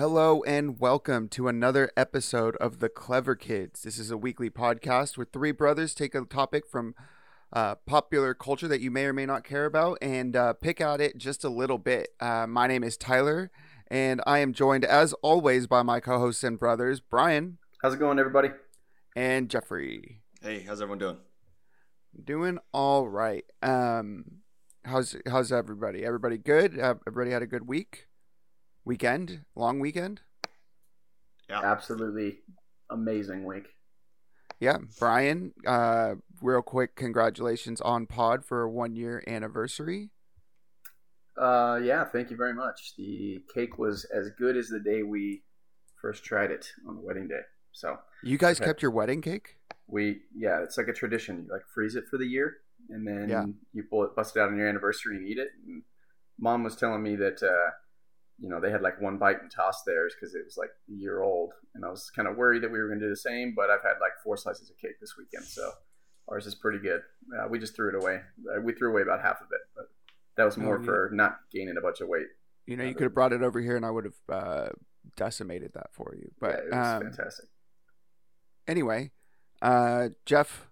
Hello and welcome to another episode of The Clever Kids. This is a weekly podcast where three brothers take a topic from uh, popular culture that you may or may not care about and uh, pick at it just a little bit. Uh, my name is Tyler, and I am joined, as always, by my co hosts and brothers, Brian How's it going, everybody? and Jeffrey. Hey, how's everyone doing? Doing all right. Um, how's how's everybody? Everybody good? Everybody had a good week, weekend, long weekend. Yeah. Absolutely amazing week. Yeah, Brian. Uh, real quick, congratulations on Pod for a one year anniversary. Uh, yeah, thank you very much. The cake was as good as the day we first tried it on the wedding day. So You guys Okay. kept your wedding cake. we, yeah, it's like a tradition. You like freeze it for the year, and then Yeah. you pull it, bust it out on your anniversary, and eat it. And Mom was telling me that, uh, you know, they had like one bite and tossed theirs because it was like a year old, and I was kind of worried that we were going to do the same. But I've had like four slices of cake this weekend, so ours is pretty good. Uh, we just threw it away. Uh, we threw away about half of it, but that was more Oh, yeah. for not gaining a bunch of weight. You know, you could have brought it over here, and I would have uh, decimated that for you. yeah, But it was um, fantastic. anyway, uh, Jeff,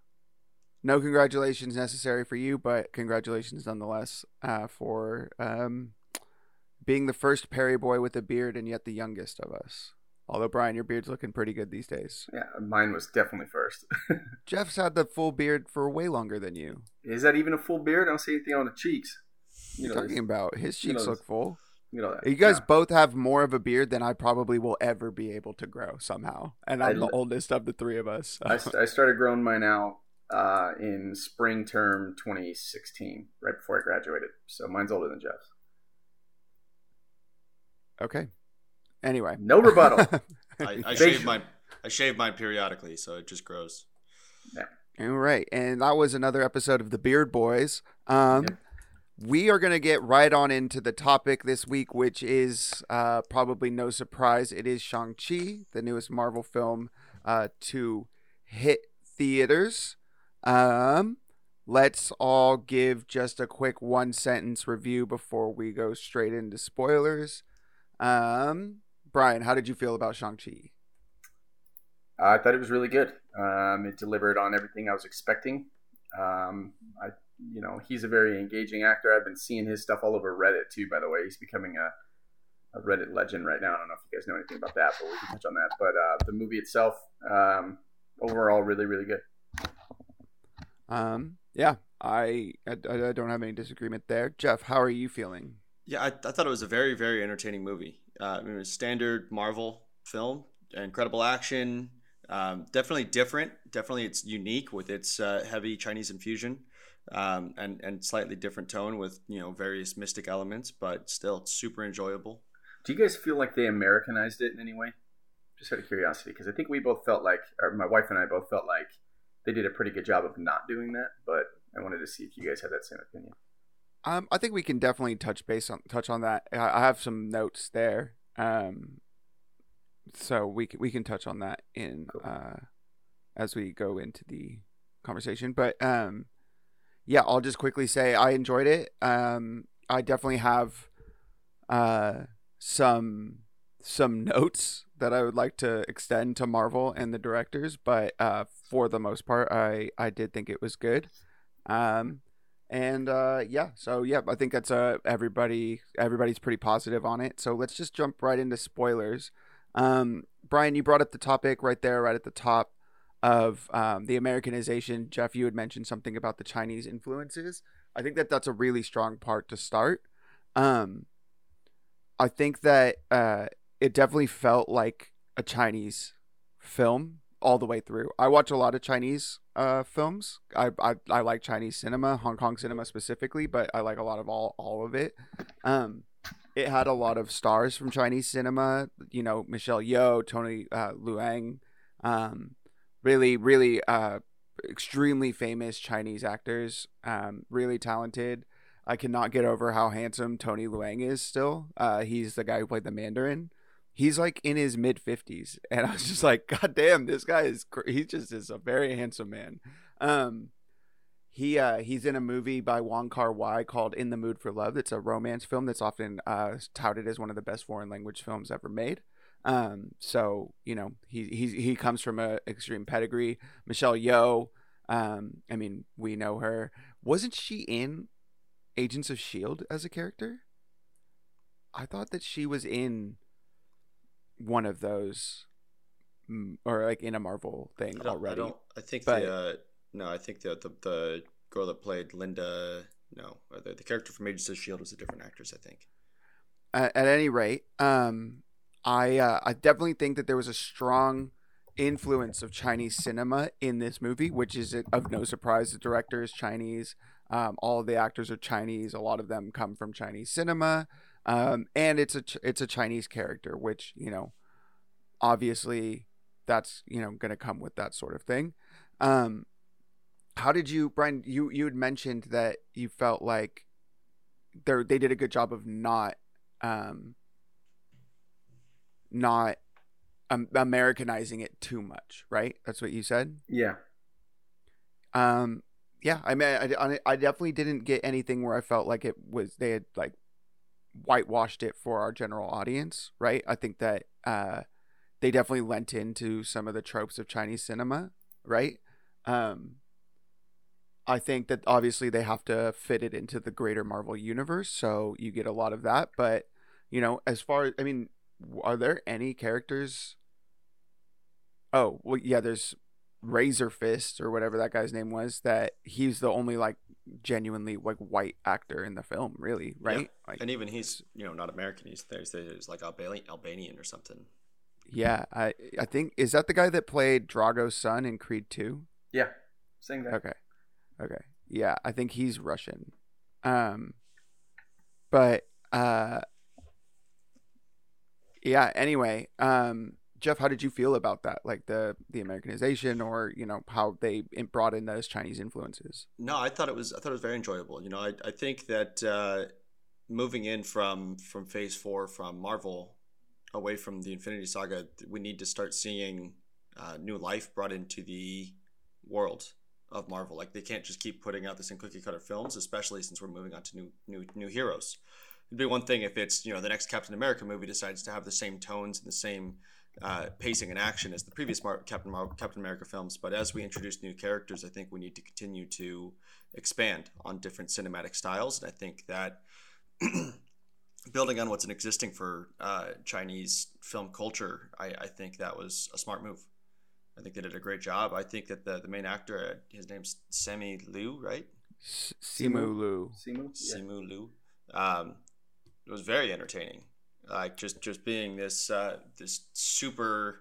no congratulations necessary for you, but congratulations nonetheless uh, for um, being the first Perry boy with a beard and yet the youngest of us. Although Brian, your beard's looking pretty good these days. Yeah, mine was definitely first. Jeff's had the full beard for way longer than you. Is that even a full beard? I don't see anything on the cheeks. You know, talking about? His you know cheeks look full. You know. You guys Yeah. both have more of a beard than I probably will ever be able to grow somehow, and I I'm the oldest of the three of us. I, so- st- I started growing mine out uh, in spring term 2016, right before I graduated. So mine's older than Jeff's. Okay. Anyway, No rebuttal. I, I shave you. mine. I shave mine periodically, so it just grows. Yeah. All right, and that was another episode of the Beard Boys. Um, Yep. we are gonna get right on into the topic this week, which is uh, probably no surprise. It is Shang Chi, the newest Marvel film uh, to hit theaters. Um, let's all give just a quick one sentence review before we go straight into spoilers. Um, Brian, how did you feel about Shang Chi? I thought it was really good. Um, it delivered on everything I was expecting. Um, I, you know, he's a very engaging actor. I've been seeing his stuff all over Reddit too. By the way, he's becoming a, a Reddit legend right now. I don't know if you guys know anything about that, but we can touch on that. But uh, the movie itself, um, overall, really, really good. Um, yeah, I, I I don't have any disagreement there. Jeff, how are you feeling? Yeah, I, I thought it was a very, very entertaining movie. Uh, I mean, it was standard Marvel film, incredible action, um, definitely different. Definitely, it's unique with its uh, heavy Chinese infusion, um, and and slightly different tone with you know various mystic elements, but still super enjoyable. Do you guys feel like they Americanized it in any way? Just out of curiosity, because I think we both felt like, or my wife and I both felt like they did a pretty good job of not doing that. But I wanted to see if you guys had that same opinion. Um, I think we can definitely touch base on touch on that. I, I have some notes there. Um, so we can, we can touch on that in uh as we go into the conversation. But um, yeah, I'll just quickly say I enjoyed it. Um, I definitely have uh some some notes that I would like to extend to Marvel and the directors, but uh, for the most part, I I did think it was good. Um, and uh, yeah, so yeah, I think that's uh everybody everybody's pretty positive on it. So let's just jump right into spoilers. Um, Brian, you brought up the topic right there, right at the top of um, the Americanization. Jeff, you had mentioned something about the Chinese influences. I think that that's a really strong part to start. Um, I think that uh, it definitely felt like a Chinese film all the way through. I watch a lot of Chinese uh, films. I, I I like Chinese cinema, Hong Kong cinema specifically, but I like a lot of all all of it. Um, it had a lot of stars from Chinese cinema. You know, Michelle Yeoh, Tony uh, Leung, um, really really uh, extremely famous Chinese actors. Um, really talented. I cannot get over how handsome Tony Leung is. Still, uh, he's the guy who played the Mandarin he's like in his mid 50s and i was just like god damn this guy is cr- he just is a very handsome man um he uh he's in a movie by Wong Kar Wai called In the Mood for Love. It's a romance film that's often uh touted as one of the best foreign language films ever made. Um, so you know he he he comes from a extreme pedigree. Michelle Yeoh, um, I mean we know her. Wasn't she in Agents of Shield as a character? I thought that she was in one of those, mm, or like in a Marvel thing I don't, already. I don't. I think But- the uh, no. I think the, the the girl that played Linda. No, or the, the character from Agents of Shield was a different actress. I think. at, at any rate, um, I uh, I definitely think that there was a strong influence of Chinese cinema in this movie, which is of no surprise. The director is Chinese. Um, all of the actors are Chinese. A lot of them come from Chinese cinema, um, and it's a Ch- it's a Chinese character, which you know, obviously, that's you know going to come with that sort of thing. Um, how did you, Brian? You you had mentioned that you felt like they they did a good job of not um not um, americanizing it too much right that's what you said Yeah. um yeah i mean I, I, I definitely didn't get anything where i felt like it was they had like whitewashed it for our general audience right i think that uh they definitely lent into some of the tropes of chinese cinema right um I think that obviously they have to fit it into the greater Marvel universe, so you get a lot of that. But you know, as far as I mean, are there any characters? Oh well, yeah. There's Razor Fist or whatever that guy's name was. That he's the only like genuinely like white actor in the film, really, right? Like, And even he's you know not American. He's there's there's like Albanian Albanian or something. yeah, I I think is that the guy that played Drago's son in Creed Two? Yeah. Same guy. Okay. Okay. Yeah, I think he's Russian. Um but uh yeah, anyway, um Jeff, how did you feel about that? Like the the Americanization or, you know, how they brought in those Chinese influences? No, I thought it was I thought it was very enjoyable. You know, I, I think that uh, moving in from from Phase Four from Marvel away from the Infinity Saga, we need to start seeing uh, new life brought into the world of Marvel. Like they can't just keep putting out the same cookie cutter films, especially since we're moving on to new new new heroes. It'd be one thing if it's you know the next Captain America movie decides to have the same tones and the same uh, pacing and action as the previous Mar- Captain Mar- Captain America films. But as we introduce new characters, I think we need to continue to expand on different cinematic styles, and I think that. building on what's an existing for uh, Chinese film culture, I, I think that was a smart move. I think they did a great job. I think that the, the main actor, uh, his name's Semi Liu, right? S- Simu Lu. Simu? Yeah. Simu Liu. Um, it was very entertaining. Like just just being this uh, this super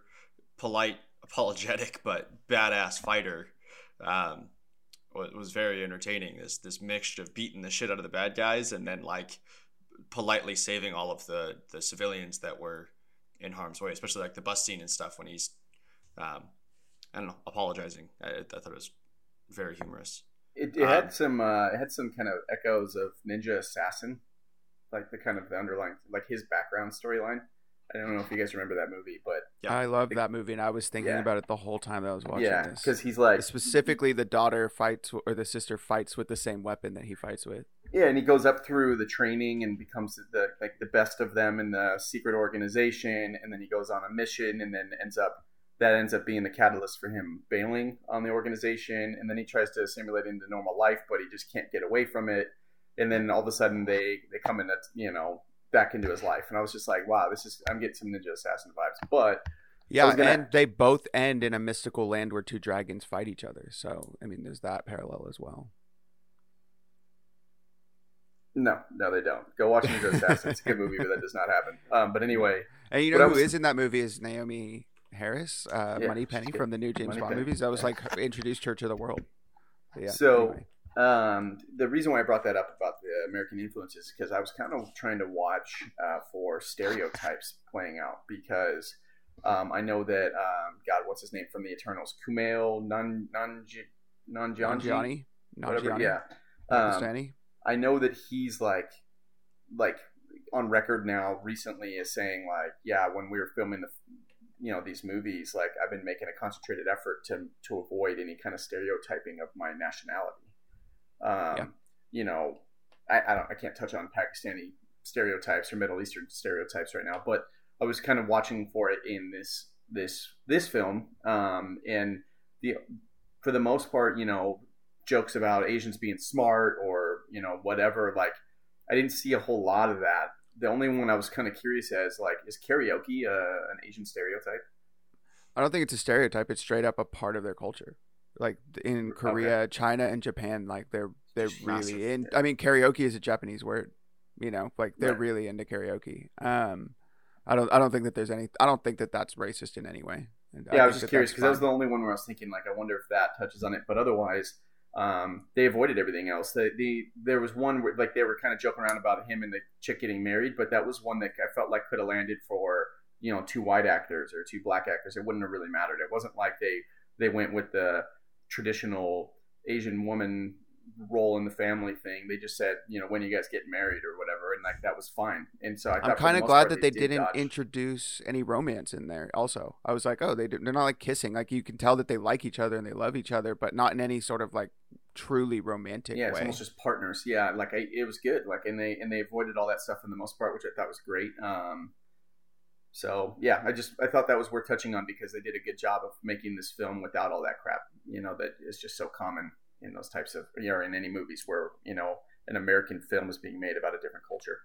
polite, apologetic, but badass fighter. Um, wa- was very entertaining. This this mixture of beating the shit out of the bad guys and then like politely saving all of the the civilians that were in harm's way, especially like the bus scene and stuff when he's um, I don't know apologizing. I, I thought it was very humorous. It, it Um, had some uh, it had some kind of echoes of Ninja Assassin, like the kind of the underlying like his background storyline. I don't know if you guys remember that movie, but Yeah. I love that movie and I was thinking Yeah. about it the whole time that I was watching yeah, this. because he's like Specifically the daughter fights or the sister fights with the same weapon that he fights with. yeah, and he goes up through the training and becomes the like the best of them in the secret organization, and then he goes on a mission, and then ends up that ends up being the catalyst for him bailing on the organization, and then he tries to assimilate into normal life, but he just can't get away from it, and then all of a sudden they they come in, you know, back into his life, and I was just like, wow, this is I'm getting some Ninja Assassin vibes, but Yeah, gonna- and they both end in a mystical land where two dragons fight each other. So, I mean, there's that parallel as well. no, no, they don't. Go watch Ninja Assassin. It's a good movie, but that does not happen. Um, but anyway, And you know I who is was- in that movie is Naomie Harris, uh, Yeah, Money Penny from the new James Money Bond Penny, movies. That was like introduced her to the world. So, yeah. So- anyway. Um, the reason why I brought that up about the American influences is because I was kind of trying to watch uh, for stereotypes playing out because um, I know that um, God, what's his name from the Eternals, Kumail Nan Nanji Nanjiani, whatever, yeah. Um, I know that he's like, like on record now recently is saying like, yeah, when we were filming the, you know, these movies, like I've been making a concentrated effort to to avoid any kind of stereotyping of my nationality. Um, Yeah. You know, I, I don't, I can't touch on Pakistani stereotypes or Middle Eastern stereotypes right now, but I was kind of watching for it in this this this film, um, and the for the most part, you know, jokes about Asians being smart or you know whatever. Like, I didn't see a whole lot of that. The only one I was kind of curious as like, is karaoke uh, an Asian stereotype? I don't think it's a stereotype. It's straight up a part of their culture. Like in Korea, okay. China, and Japan, like they're they're really in. I mean, karaoke is a Japanese word. You know, like they're right. really into karaoke. Um, I don't I don't think that there's any. I don't think that that's racist in any way. And yeah, I, I was just curious because that was the only one where I was thinking like, I wonder if that touches on it. But otherwise, um, they avoided everything else. They, the there was one where like they were kind of joking around about him and the chick getting married, but that was one that I felt like could have landed for you know two white actors or two black actors. It wouldn't have really mattered. It wasn't like they they went with the traditional Asian woman role in the family thing. They just said, you know, when you guys get married or whatever, and like that was fine. And so I am kind of glad that they, they didn't dodge. introduce any romance in there. Also, I was like, oh, they they're not like kissing. Like you can tell that they like each other and they love each other, but not in any sort of like truly romantic yeah, way. it's almost just partners. Yeah, like I, it was good. Like and they and they avoided all that stuff for the most part, which I thought was great. Um, so yeah, I just I thought that was worth touching on because they did a good job of making this film without all that crap. You know that is just so common in those types of you know in any movies where you know an American film is being made about a different culture.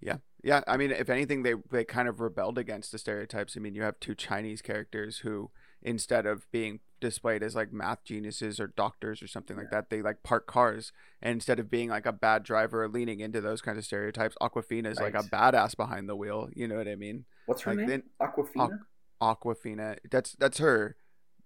Yeah, yeah. I mean, if anything, they they kind of rebelled against the stereotypes. I mean, you have two Chinese characters who, instead of being displayed as like math geniuses or doctors or something like that, they like park cars. And instead of being like a bad driver or leaning into those kinds of stereotypes, Awkwafina is right. like a badass behind the wheel. You know what I mean? What's her like, name? Awkwafina. Awkwafina. That's that's her.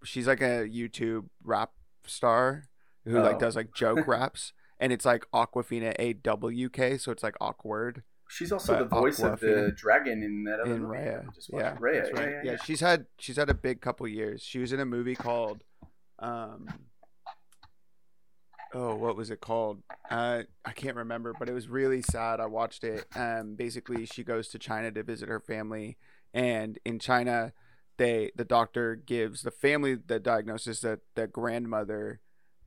She's like a YouTube rap star who oh. like does like joke raps, and it's like Awkwafina A W K, so it's like awkward. She's also the voice Awkwafina. of the dragon in that other in movie. Raya. Yeah, Raya. Right. Yeah, yeah, yeah, she's had she's had a big couple years. She was in a movie called, um, oh, what was it called? Uh, I can't remember, but it was really sad. I watched it. Um, basically, she goes to China to visit her family, and in China, they the doctor gives the family the diagnosis that the grandmother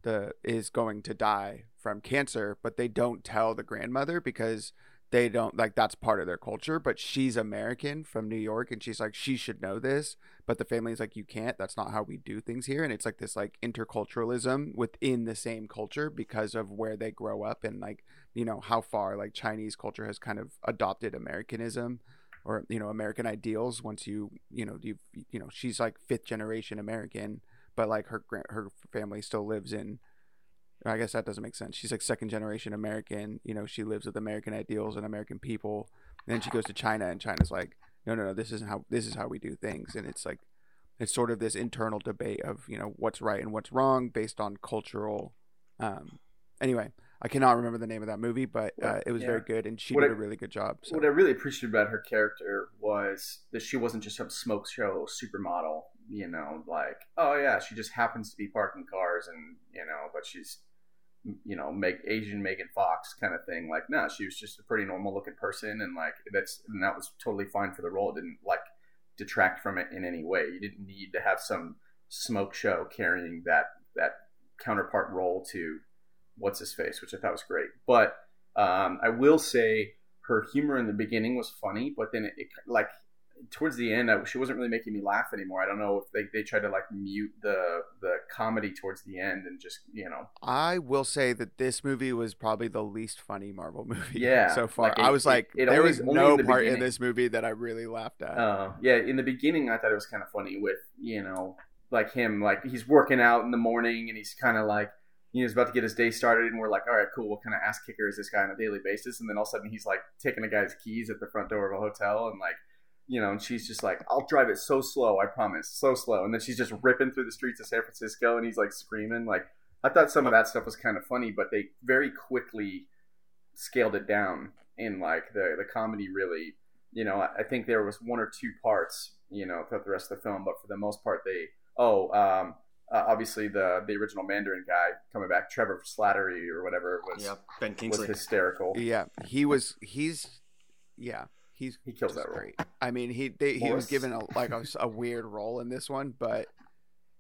the is going to die from cancer, but they don't tell the grandmother because they don't like that's part of their culture. But she's American from New York, and she's like she should know this, but the family's like you can't. That's not how we do things here, and it's like this like interculturalism within the same culture because of where they grow up and like you know how far like Chinese culture has kind of adopted Americanism or you know American ideals. Once you you know you you know she's like fifth generation American but like her her family still lives in I guess that doesn't make sense. She's like second generation American. You know, she lives with American ideals and American people. And then she goes to China, and China's like, no, no, no, this isn't how this is how we do things. And it's like, it's sort of this internal debate of you know what's right and what's wrong based on cultural. Um, anyway, I cannot remember the name of that movie, but uh, it was yeah. very good, and she what did I, a really good job. So. What I really appreciated about her character was that she wasn't just some smoke show supermodel you know, like, oh yeah, she just happens to be parking cars and, you know, but she's, you know, make Asian Megan Fox kind of thing. Like, no, she was just a pretty normal looking person. And like, that's, and that was totally fine for the role. It didn't like detract from it in any way. You didn't need to have some smoke show carrying that, that counterpart role to what's his face, which I thought was great. But, um, I will say her humor in the beginning was funny, but then it, it like towards the end, I, she wasn't really making me laugh anymore. I don't know if they, they tried to like mute the the comedy towards the end and just you know. I will say that this movie was probably the least funny Marvel movie. Yeah, so far. Like it, I was like, it, there was no in part beginning. in this movie that I really laughed at. Uh, yeah, in the beginning, I thought it was kind of funny with you know like him like he's working out in the morning and he's kind of like he's about to get his day started and we're like all right cool what kind of ass kicker is this guy on a daily basis and then all of a sudden he's like taking a guy's keys at the front door of a hotel and like you know, and she's just like, I'll drive it so slow, I promise, so slow. And then she's just ripping through the streets of San Francisco and he's like screaming. Like, I thought some of that stuff was kind of funny, but they very quickly scaled it down in like the, the comedy really, you know, I think there was one or two parts, you know, throughout the rest of the film, but for the most part, they, oh, um, uh, obviously the the original Mandarin guy coming back, Trevor Slattery or whatever it was, yep. Ben Kingsley was hysterical. Yeah, he was. He's yeah. He's he kills that great. Role. I mean, he they, he was given a like a, a, weird role in this one, but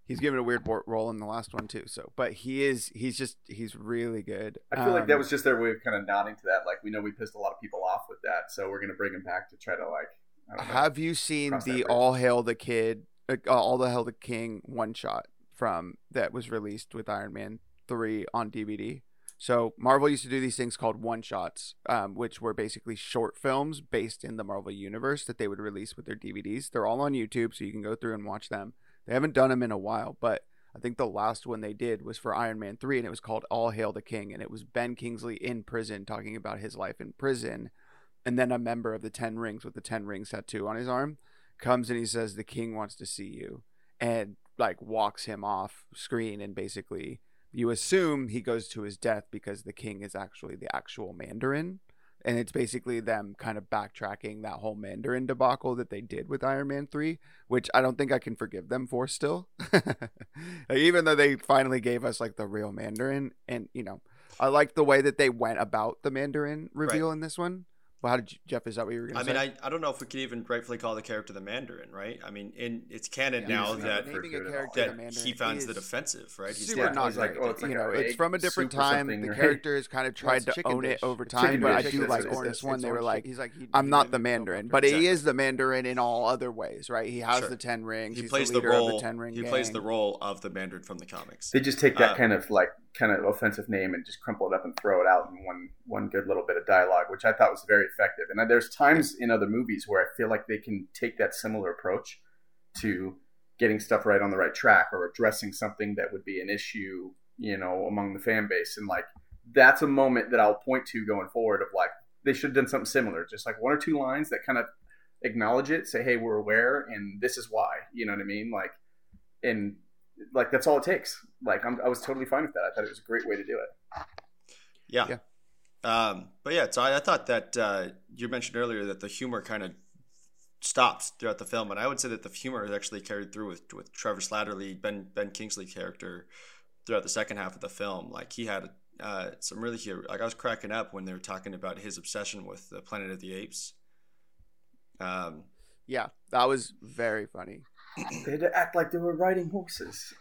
he's given a weird role in the last one too. So, but he is he's just he's really good. I feel um, like that um, was just their way of kind of nodding to that. Like we know we pissed a lot of people off with that, so we're gonna bring him back to try to like Have you seen the All Hail the Kid, uh, All the Hail the King one shot from that was released with Iron Man three on DVD? So Marvel used to do these things called one shots, um, which were basically short films based in the Marvel universe that they would release with their DVDs. They're all on YouTube, so you can go through and watch them. They haven't done them in a while, but I think the last one they did was for Iron Man 3, and it was called All Hail the King. And it was Ben Kingsley in prison talking about his life in prison. And then a member of the Ten Rings with the Ten Rings tattoo on his arm comes and he says, The king wants to see you. And like walks him off screen and basically you assume he goes to his death because the king is actually the actual Mandarin. And it's basically them kind of backtracking that whole Mandarin debacle that they did with Iron Man 3, which I don't think I can forgive them for still. like, even though they finally gave us like the real Mandarin. And, you know, I like the way that they went about the Mandarin reveal right. in this one. Well, how did you, Jeff? Is that what you were going to say? I mean, I, I don't know if we could even rightfully call the character the Mandarin, right? I mean, in it's canon yeah, now that, that he finds the defensive, right? He's super yeah, not like, oh, like you know, it's from a different time. The right? character has kind of tried to own dish. it over time, but I do like this one. They were like, he's like, I'm not the Mandarin, but he is the Mandarin in all other ways, right? He has the Ten Rings. He plays the role. He plays the role of the Mandarin from the comics. They just take that uh, kind of like kind of offensive name and just crumple it up and throw it out in one one good little bit of dialogue, which I thought was very effective. And there's times in other movies where I feel like they can take that similar approach to getting stuff right on the right track or addressing something that would be an issue, you know, among the fan base. And like that's a moment that I'll point to going forward of like they should have done something similar, just like one or two lines that kind of acknowledge it, say, hey, we're aware, and this is why. You know what I mean? Like, and like that's all it takes. Like I'm, i was totally fine with that. I thought it was a great way to do it. Yeah. yeah. Um, but yeah, so I, I thought that uh, you mentioned earlier that the humor kind of stops throughout the film, and I would say that the humor is actually carried through with with Trevor Slattery, Ben Ben Kingsley character throughout the second half of the film. Like he had uh, some really like I was cracking up when they were talking about his obsession with the Planet of the Apes. Um, yeah, that was very funny. They had to act like they were riding horses.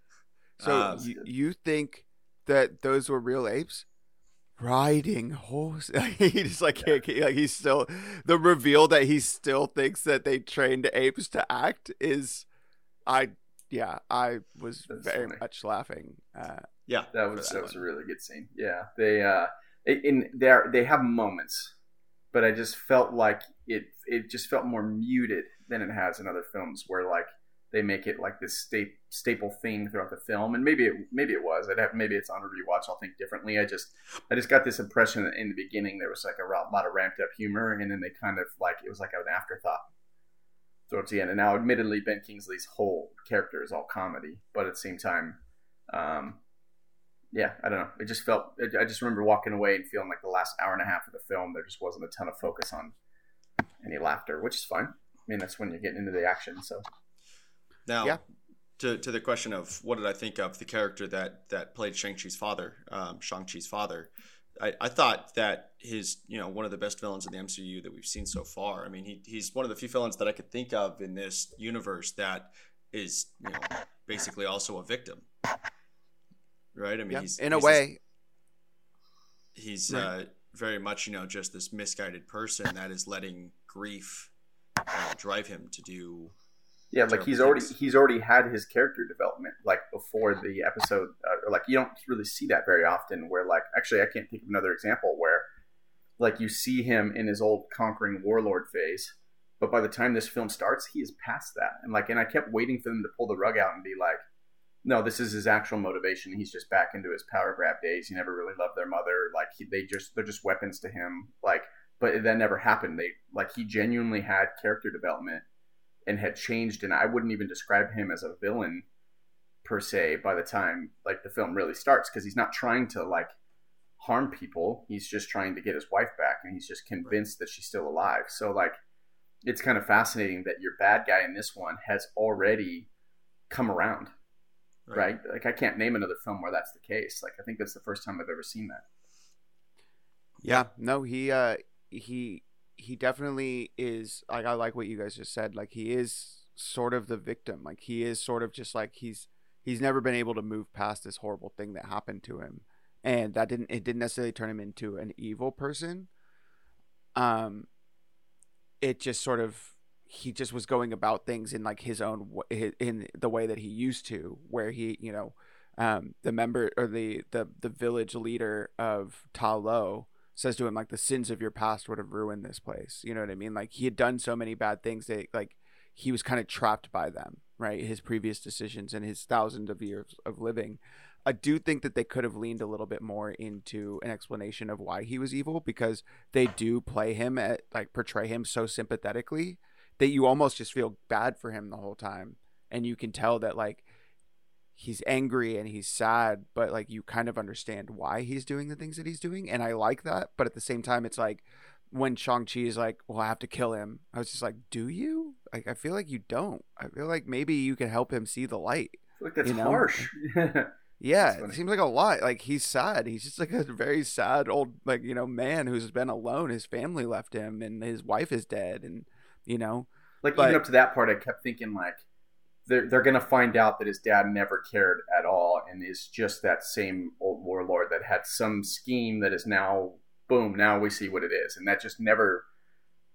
so um, you, you think that those were real apes? riding horse. he's like, yeah. he, like he's still the reveal that he still thinks that they trained apes to act is, I yeah, I was That's very funny. much laughing. Uh, yeah, that was that, that was a really good scene. Yeah, they uh, in there they have moments, but I just felt like it it just felt more muted than it has in other films where like they make it like this sta- staple thing throughout the film. And maybe it maybe it was. I'd have maybe it's on a rewatch. I'll think differently. I just I just got this impression that in the beginning there was like a lot of ramped up humor and then they kind of like it was like an afterthought towards the end. And now admittedly Ben Kingsley's whole character is all comedy but at the same time um, yeah I don't know. It just felt I just remember walking away and feeling like the last hour and a half of the film there just wasn't a ton of focus on any laughter which is fine I mean, that's when you're getting into the action. So now, yeah. to to the question of what did I think of the character that that played Shang Chi's father, um, Shang Chi's father. I, I thought that his, you know, one of the best villains in the MCU that we've seen so far. I mean, he, he's one of the few villains that I could think of in this universe that is, you know, basically also a victim. Right? I mean, he's in a way. he's right. uh, very much, you know, just this misguided person that is letting grief uh, drive him to do. Yeah, like he's things. already he's already had his character development like before the episode. Uh, like you don't really see that very often. Where like actually, I can't think of another example where like you see him in his old conquering warlord phase, but by the time this film starts, he is past that. And like, and I kept waiting for them to pull the rug out and be like, no, this is his actual motivation. He's just back into his power grab days. He never really loved their mother. Like he, they just they're just weapons to him. Like but that never happened. They like he genuinely had character development and had changed, and I wouldn't even describe him as a villain per se by the time like the film really starts because he's not trying to like harm people. He's just trying to get his wife back, and he's just convinced that she's still alive. So like, it's kind of fascinating that your bad guy in this one has already come around. Right. right? Like I can't name another film where that's the case. Like I think that's the first time I've ever seen that. Yeah, no, he uh he he definitely is like I like what you guys just said. Like he is sort of the victim. Like he is sort of just like he's he's never been able to move past this horrible thing that happened to him. And that didn't it didn't necessarily turn him into an evil person. Um it just sort of he just was going about things in like his own in the way that he used to where he you know um, the member or the, the the village leader of Ta Lo says to him like the sins of your past would have ruined this place. You know what i mean? Like he had done so many bad things that like he was kind of trapped by them right? His previous decisions and his thousands of years of living. I do think that they could have leaned a little bit more into an explanation of why he was evil because they do play him at like portray him so sympathetically that you almost just feel bad for him the whole time and you can tell that like he's angry and he's sad but like you kind of understand why he's doing the things that he's doing and I like that but at the same time it's like when Shang-Chi is like, well, I have to kill him. I was just like, do you? Like, I feel like you don't. I feel like maybe you can help him see the light. like that's you know? harsh. Yeah, it seems like a lot. Like he's sad. He's just like a very sad old like, you know, man who's been alone. His family left him and his wife is dead and you know. Like but, even up to that part I kept thinking like they're they're gonna find out that his dad never cared at all and is just that same old warlord that had some scheme that is now boom, now we see what it is. And that just never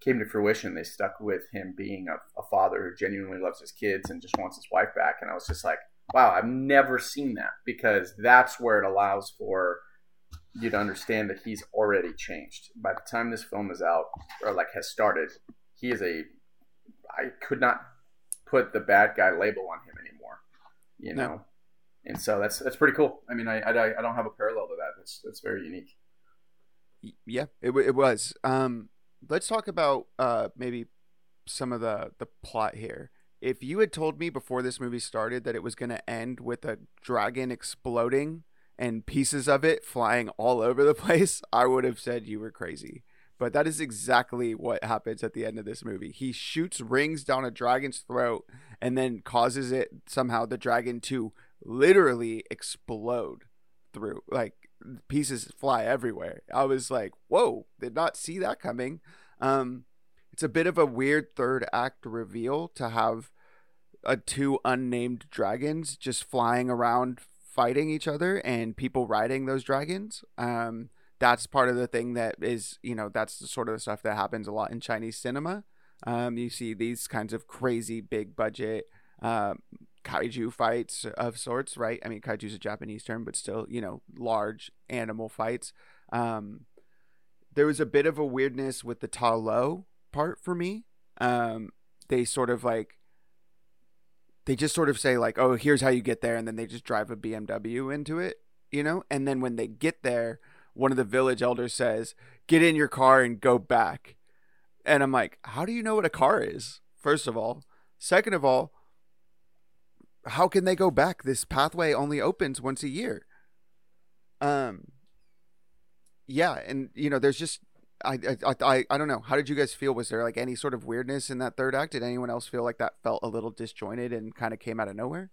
came to fruition. They stuck with him being a, a father who genuinely loves his kids and just wants his wife back. And I was just like wow, I've never seen that because that's where it allows for you to understand that he's already changed. By the time this film is out or like has started, he is a I could not put the bad guy label on him anymore. You know. No. And so that's that's pretty cool. I mean, I, I, I don't have a parallel to that. That's that's very unique. Yeah, it it was. Um, let's talk about uh maybe some of the the plot here if you had told me before this movie started that it was going to end with a dragon exploding and pieces of it flying all over the place, I would have said you were crazy. But that is exactly what happens at the end of this movie. He shoots rings down a dragon's throat and then causes it somehow the dragon to literally explode through. Like pieces fly everywhere. I was like, "Whoa, did not see that coming." Um it's a bit of a weird third act reveal to have uh, two unnamed dragons just flying around fighting each other and people riding those dragons. Um, that's part of the thing that is, you know, that's the sort of stuff that happens a lot in Chinese cinema. Um, you see these kinds of crazy big budget uh, kaiju fights of sorts, right? I mean, kaiju is a Japanese term, but still, you know, large animal fights. Um, there was a bit of a weirdness with the Ta Lo part for me. Um, they sort of like they just sort of say like, "Oh, here's how you get there," and then they just drive a BMW into it, you know. And then when they get there, one of the village elders says, "Get in your car and go back." And I'm like, "How do you know what a car is?" First of all, second of all, how can they go back? This pathway only opens once a year. Um. Yeah, and you know, there's just I, I, I, I don't know. How did you guys feel? Was there like any sort of weirdness in that third act? Did anyone else feel like that felt a little disjointed and kind of came out of nowhere?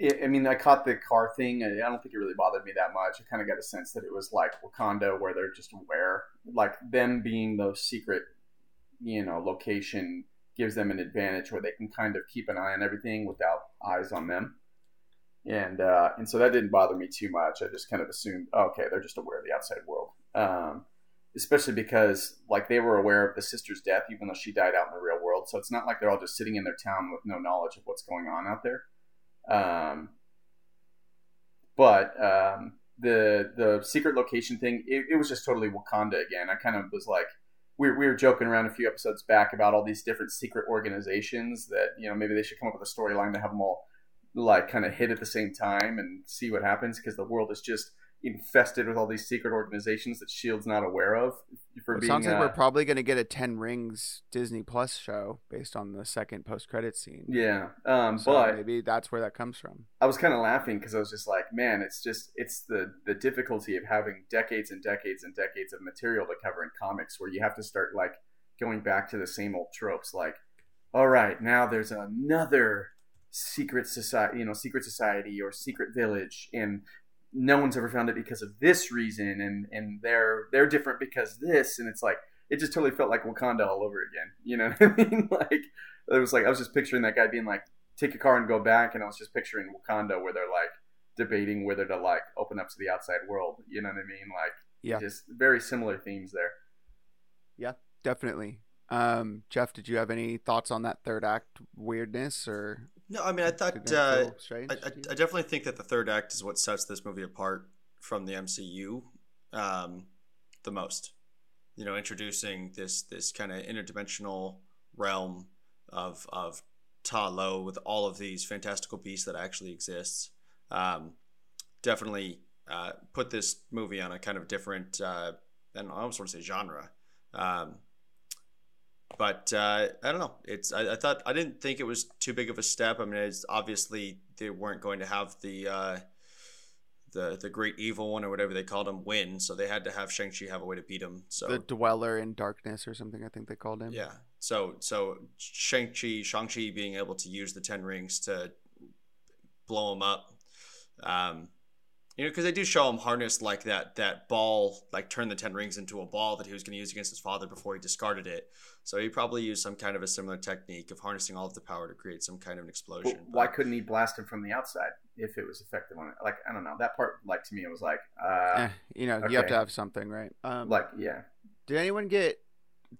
I mean, I caught the car thing. I don't think it really bothered me that much. I kind of got a sense that it was like Wakanda, where they're just aware, like them being the secret, you know, location gives them an advantage where they can kind of keep an eye on everything without eyes on them. And uh, and so that didn't bother me too much. I just kind of assumed, oh, okay, they're just aware of the outside world. Um, especially because like they were aware of the sister's death even though she died out in the real world so it's not like they're all just sitting in their town with no knowledge of what's going on out there um, but um, the the secret location thing it, it, was just totally wakanda again. I kind of was like we, we were joking around a few episodes back about all these different secret organizations that you know maybe they should come up with a storyline to have them all like kind of hit at the same time and see what happens because the world is just infested with all these secret organizations that Shield's not aware of. For it being, sounds like uh, we're probably going to get a Ten Rings Disney Plus show based on the second post credit scene. Yeah, um, so but maybe that's where that comes from. I was kind of laughing because I was just like, man, it's just it's the the difficulty of having decades and decades and decades of material to cover in comics, where you have to start like going back to the same old tropes, like, all right, now there's another secret society, you know, secret society or secret village, and no one's ever found it because of this reason and and they're they're different because this and it's like it just totally felt like Wakanda all over again. You know what I mean? Like it was like I was just picturing that guy being like, take a car and go back, and I was just picturing Wakanda where they're like debating whether to like open up to the outside world. You know what I mean? Like yeah, just very similar themes there. Yeah, definitely. Um, Jeff, did you have any thoughts on that third act weirdness or? No, I mean, I thought uh, strange I, I. I definitely think that the third act is what sets this movie apart from the MCU um, the most. You know, introducing this this kind of interdimensional realm of of Ta Lo with all of these fantastical beasts that actually exists. Um, definitely uh, put this movie on a kind of different, uh, and I almost want to say genre. Um, but uh, I don't know. It's I, I thought I didn't think it was too big of a step. I mean, it's obviously they weren't going to have the uh, the the great evil one or whatever they called him win, so they had to have Shang Chi have a way to beat him. So the dweller in darkness or something I think they called him. yeah, so so Shang Chi Shang Chi being able to use the Ten Rings to blow him up. Um, you know, because they do show him harness like that that ball, like turn the ten rings into a ball that he was going to use against his father before he discarded it. So he probably used some kind of a similar technique of harnessing all of the power to create some kind of an Well, explosion. why couldn't he blast him from the outside if it was effective on it? Like I don't know that part. Like to me, it was like, uh, Eh, you know, you have to have something, right? Um, like yeah. did anyone get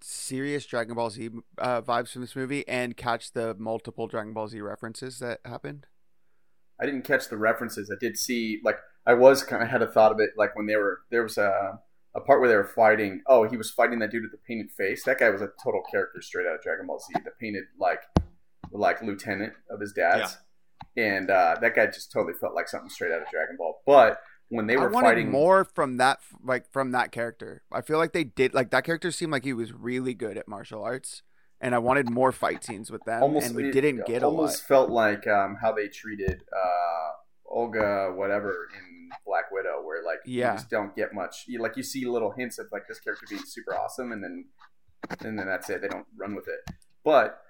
serious Dragon Ball Z uh, vibes from this movie and catch the multiple Dragon Ball Z references that happened? I didn't catch the references. I did see like I was kind of had a thought of it like when they were there was a a part where they were fighting. Oh, he was fighting that dude with the painted face. That guy was a total character straight out of Dragon Ball Z. The painted like like lieutenant of his dad's, and uh, that guy just totally felt like something straight out of Dragon Ball. But when they were wanted fighting more from that, like from that character. I feel like they did, like that character seemed like he was really good at martial arts, and I wanted more fight scenes with them, and we it didn't get a lot. almost felt like um, how they treated uh, Olga whatever in Black Widow, where like Yeah. you just don't get much. You, like you see little hints of like this character being super awesome, and then and then that's it. They don't run with it. But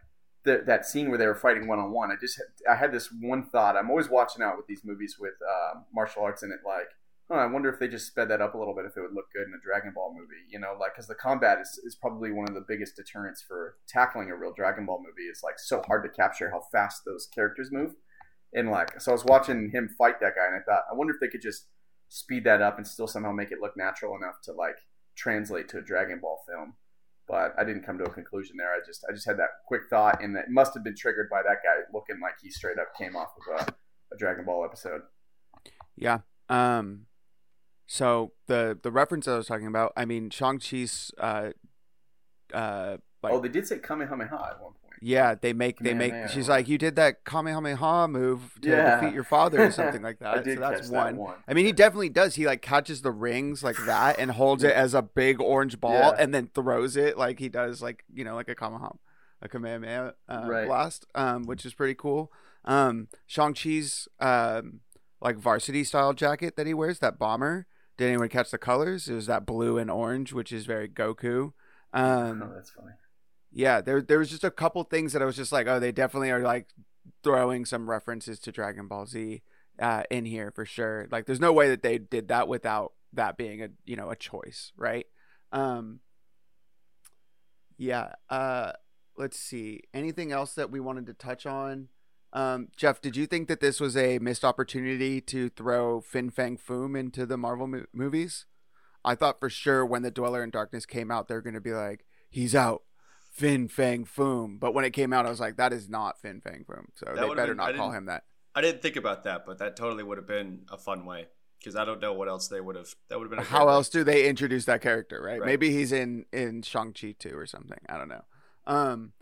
the, that scene where they were fighting one on one, I just I had this one thought. I'm always watching out with these movies with uh, martial arts in it, like. Oh, I wonder if they just sped that up a little bit, if it would look good in a Dragon Ball movie, you know, like because the combat is, is probably one of the biggest deterrents for tackling a real Dragon Ball movie. It's like so hard to capture how fast those characters move, and like so I was watching him fight that guy, and I thought, I wonder if they could just speed that up and still somehow make it look natural enough to like translate to a Dragon Ball film. But I didn't come to a conclusion there. I just I just had that quick thought, and that must have been triggered by that guy looking like he straight up came off of a, a Dragon Ball episode. Yeah. Um. So the the reference I was talking about, I mean, Shang Chi's, uh, uh, like, oh, they did say Kamehameha at one point. Yeah, they make they make. She's like, you did that Kamehameha move to Yeah. defeat your father or something like that. so that's one. that one. I mean, he definitely does. He like catches the rings like that and holds it as a big orange ball Yeah. and then throws it like he does like you know like a Kamehameha, a Kamehameha uh, Right. blast, um, which is pretty cool. Um, Shang Chi's um like varsity style jacket that he wears, that bomber. Did anyone catch the colors? It was that blue and orange, which is very Goku. Um, oh, that's funny. Yeah, there there was just a couple things that I was just like, oh, they definitely are like throwing some references to Dragon Ball Z uh, in here for sure. Like, there's no way that they did that without that being a you know a choice, right? Um, yeah. Uh, let's see. Anything else that we wanted to touch on? Um, Jeff, did you think that this was a missed opportunity to throw Fin Fang Foom into the Marvel mo- movies? I thought for sure when the Dweller in Darkness came out, they're going to be like, he's out, Fin Fang Foom. But when it came out, I was like, that is not Fin Fang Foom. So That they better been- not call him that. I didn't think about that, but that totally would have been a fun way because I don't know what else they would have. That would have been a How else do they introduce that character, right? Right. Maybe he's in in Shang Chi too or something. I don't know. Um,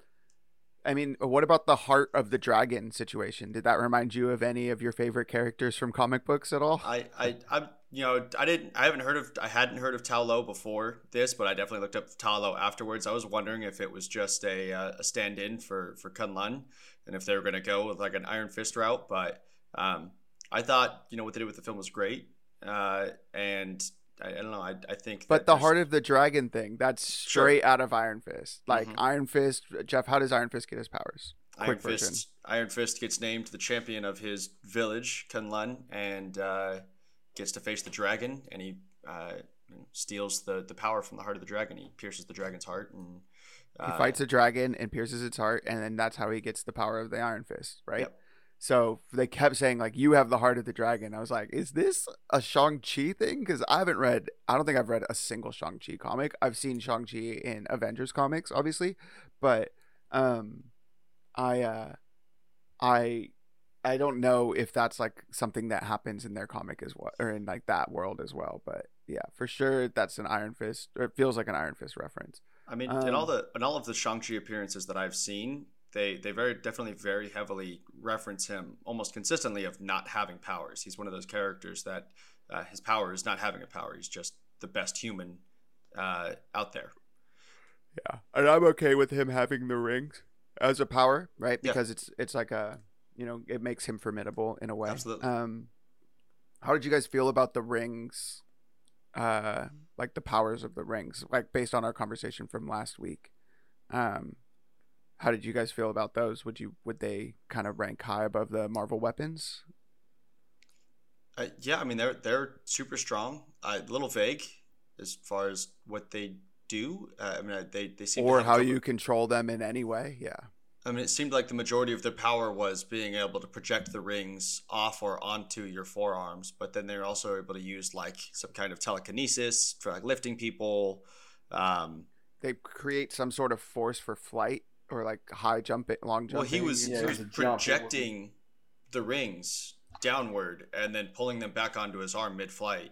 I mean, what about the Heart of the Dragon situation? Did that remind you of any of your favorite characters from comic books at all? I, I, I, you know, I didn't, I haven't heard of, I hadn't heard of Tao Lo before this, but I definitely looked up Tao Lo afterwards. I was wondering if it was just a, uh, a stand-in for for Kun Lun, and if they were going to go with like an Iron Fist route. But um, I thought, you know, what they did with the film was great, uh, and I, I don't know, I, I think. But the there's- Heart of the Dragon thing, that's straight out of Iron Fist. Like Mhm. Iron Fist, Jeff, how does Iron Fist get his powers? Iron quick version. Fist, Iron Fist gets named the champion of his village, Kunlun, and uh, gets to face the dragon, and he uh, steals the, the power from the heart of the dragon. He pierces the dragon's heart, and He uh, fights a dragon and pierces its heart, and then that's how he gets the power of the Iron Fist, right? Yep. So they kept saying like you have the heart of the dragon. I was like, is this a Shang Chi thing? Because I haven't read. I don't think I've read a single Shang Chi comic. I've seen Shang Chi in Avengers comics, obviously, but um, I uh, I I don't know if that's like something that happens in their comic as well, or in like that world as well. But yeah, for sure, that's an Iron Fist. Or it feels like an Iron Fist reference. I mean, in all the in all of the Shang Chi appearances that I've seen, they they very definitely very heavily reference him almost consistently of not having powers. He's one of those characters that uh, his power is not having a power. He's just the best human uh, out there. Yeah, and I'm okay with him having the rings as a power, right? Yeah. Because it's it's like a you know it makes him formidable in a way. Absolutely. Um, how did you guys feel about the rings? Uh, like the powers of the rings, like based on our conversation from last week. Um, how did you guys feel about those? Would you would they kind of rank high above the Marvel weapons? Uh, yeah, I mean they're they're super strong. Uh, a little vague as far as what they do. Uh, I mean they they seem or how you control them in any way? Yeah. I mean, it seemed like the majority of their power was being able to project the rings off or onto your forearms, but then they're also able to use like some kind of telekinesis for like lifting people. Um, They create some sort of force for flight or like high jumping, long jump. well, he was Yeah, he it was was a jump, it wasn't- projecting the rings downward and then pulling them back onto his arm mid-flight.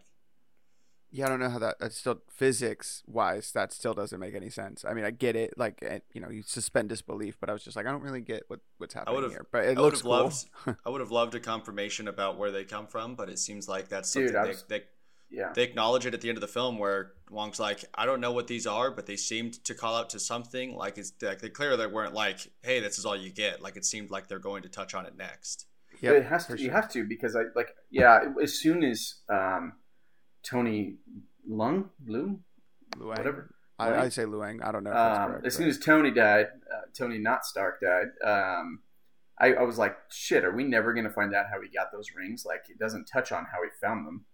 Yeah, I don't know how that. That's still physics wise. That still doesn't make any sense. I mean, I get it. Like, eh, you know, you suspend disbelief, but I was just like, I don't really get what what's happening would've- here. But it I looks would've cool. loved- I would have loved a confirmation about where they come from, but it seems like that's something I they, was- they Yeah. they acknowledge it at the end of the film where Wong's like, I don't know what these are, but they seemed to call out to something. Like it's like they clearly they weren't like, hey, this is all you get. Like it seemed like they're going to touch on it next. Yeah, it has to. You have to because I like. Yeah. As soon as um, Tony Lung Blue Luang. whatever. I, Luang? I say Luang. I don't know Um, correct. as but- soon as Tony died, uh, Tony not Stark died. Um, I, I was like, shit, are we never going to find out how he got those rings? Like, it doesn't touch on how he found them.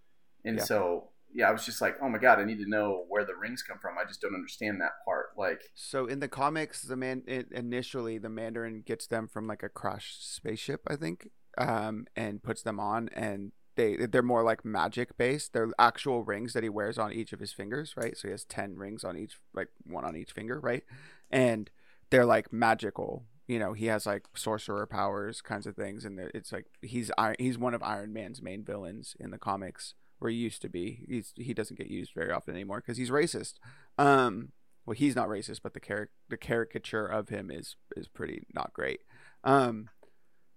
And Yeah. so, yeah, I was just like, oh my god, I need to know where the rings come from. I just don't understand that part. Like, So in the comics, the man initially the Mandarin gets them from like a crashed spaceship, I think, um, and puts them on, and they they're more like magic based. They're actual rings that he wears on each of his fingers, right? So he has ten rings on each, like one on each finger, right? And they're like magical. You know, he has like sorcerer powers, kinds of things, and it's like he's he's one of Iron Man's main villains in the comics, or he used to be. He's he doesn't get used very often anymore because he's racist. Um, well, he's not racist, but the char- the caricature of him is is pretty not great. Um,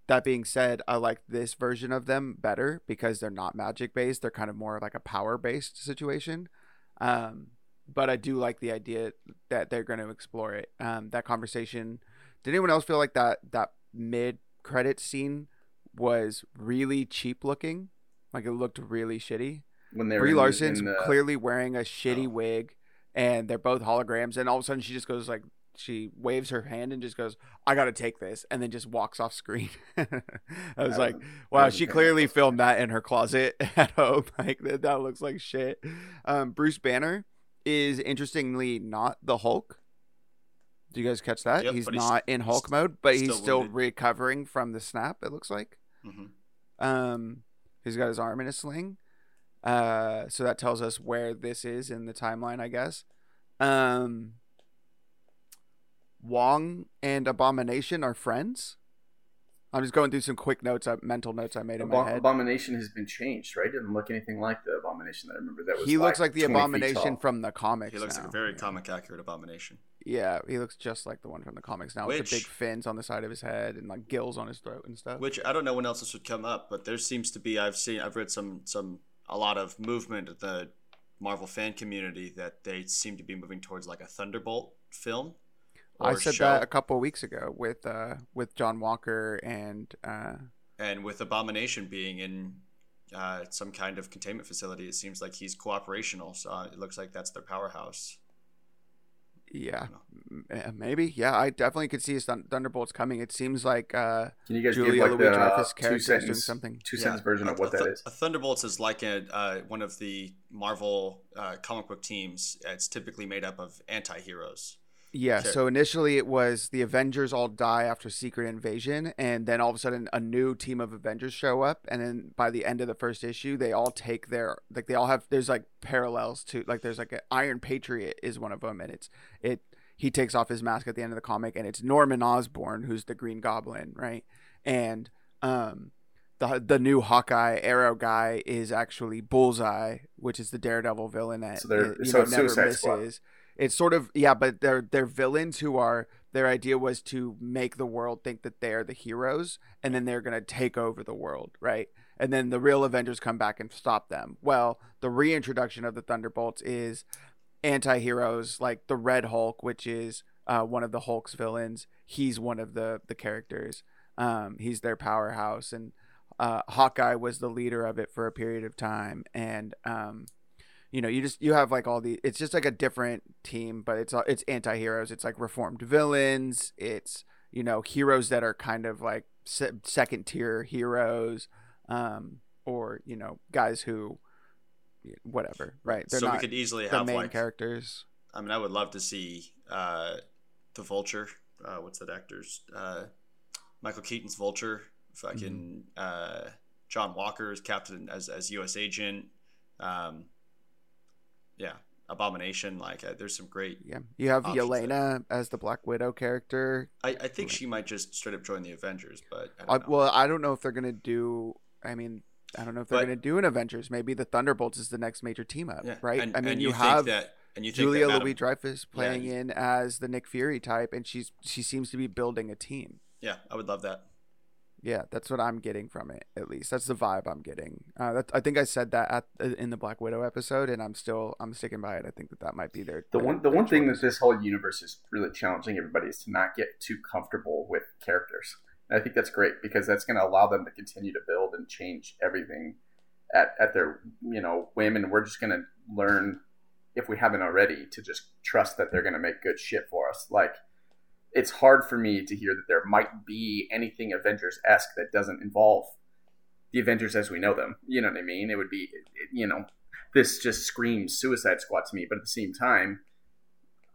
that being said, I like this version of them better because they're not magic based. They're kind of more like a power based situation. Um, but I do like the idea that they're going to explore it. Um, that conversation. Did anyone else feel like that that mid credit scene was really cheap looking? Like it looked really shitty. when they Brie in- Larson's in the- clearly wearing a shitty Oh. wig, and they're both holograms. And all of a sudden, she just goes like, she waves her hand and just goes, "I got to take this," and then just walks off screen. I was That like, was- "Wow, wasn't she clearly filmed that in her closet at home. Like that, that looks like shit." Um, Bruce Banner is interestingly not the Hulk. Do you guys catch that? Yep, he's but he's not in Hulk mode, but he's still still wounded. recovering from the snap. It looks like. hmm Um, he's got his arm in a sling. Uh, so that tells us where this is in the timeline, I guess. Um, Wong and Abomination are friends. I'm just going through some quick notes, uh, mental notes I made in my Abom- head. Abomination has been changed, right? Didn't look anything like the Abomination that I remember. That was He looks like the Abomination from the comics. He looks like a very yeah. comic accurate abomination. Yeah, he looks just like the one from the comics now, with the big fins on the side of his head and like gills on his throat and stuff. Which I don't know when else this would come up, but there seems to be I've seen I've read some some a lot of movement at the Marvel fan community that they seem to be moving towards like a Thunderbolt film. I said show. that a couple weeks ago with uh with John Walker and uh and with Abomination being in uh, some kind of containment facility, it seems like he's cooperational. So uh, it looks like that's their powerhouse. Yeah, uh, maybe. Yeah, I definitely could see his Thun- Thunderbolts coming. It seems like uh, Can you guys Julia give like the Louis-Dreyfus uh, two character is doing sentence, something. two Yeah, sentence version a- of what a, that Thu- is? A Thunderbolts is like a uh, one of the Marvel uh, comic book teams. It's typically made up of anti-heroes. Yeah, Sure. so initially it was the Avengers all die after Secret Invasion, and then all of a sudden a new team of Avengers show up, and then by the end of the first issue, they all take their like they all have there's like parallels to like there's like an Iron Patriot is one of them, and it's it he takes off his mask at the end of the comic, and it's Norman Osborn who's the Green Goblin, right? And um the the new Hawkeye Arrow guy is actually Bullseye, which is the Daredevil villain that So you so know never Suicide Squad. It's sort of yeah but they're they're villains who are their idea was to make the world think that they're the heroes and then they're going to take over the world right? And then the real avengers come back and stop them. Well the reintroduction of the thunderbolts is anti-heroes like the red hulk which is uh, one of the hulk's villains. He's one of the the characters. Um, he's their powerhouse and uh, hawkeye was the leader of it for a period of time and um, you know you just you have like all the it's just like a different team but it's all it's anti-heroes it's like reformed villains it's you know heroes that are kind of like se- second tier heroes um or you know guys who whatever right they're so we could easily the have main like characters I mean, I would love to see uh, the Vulture. Uh, what's that actor's? Uh, Michael Keaton's Vulture. Fucking Mm-hmm. uh, John Walker's Captain as as U.S. agent. Um, yeah, Abomination. Like, uh, there's some great. yeah you have Yelena as the Black Widow character I, I think she might just straight up join the Avengers, but I I, well I don't know if they're gonna do I mean I don't know if they're But- gonna do an Avengers maybe the Thunderbolts is the next major team up yeah. right And, I mean and you, think have that, and you think Julia Madam- Louis Dreyfus playing you- in as the Nick Fury type, and she's she seems to be building a team. Yeah, I would love that. Yeah, that's what I'm getting from it. At least that's the vibe I'm getting. Uh, that, I think I said that at, uh, in the Black Widow episode, and I'm still I'm sticking by it. I think that that might be their The their- one the one thing that this whole universe is really challenging everybody is to not get too comfortable with characters. And I think that's great because that's going to allow them to continue to build and change everything at, at their you know whim, and we're just going to learn if we haven't already to just trust that they're going to make good shit for us. Like it's hard for me to hear that there might be anything Avengers esque that doesn't involve the Avengers as we know them. You know what I mean? It would be you know this just screams Suicide Squad to me, but at the same time,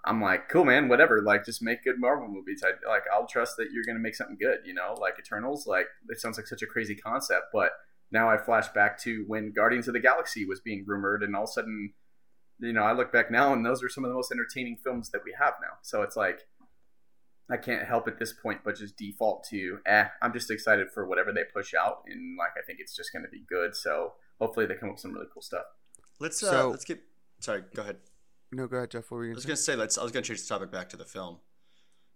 I'm like, cool, man, whatever. Like, just make good Marvel movies. I like, I'll trust that you're gonna make something good. You know, like Eternals. Like, it sounds like such a crazy concept, but now I flash back to when Guardians of the Galaxy was being rumored, and all of a sudden, you know, I look back now, and those are some of the most entertaining films that we have now. So it's like. I can't help at this point but just default to, eh, I'm just excited for whatever they push out, and like I think it's just going to be good. So hopefully they come up with some really cool stuff. Let's uh, So- let's get. Sorry, go ahead. No, go ahead, Jeff. What were you I gonna was say? gonna say let's. I was gonna change the topic back to the film.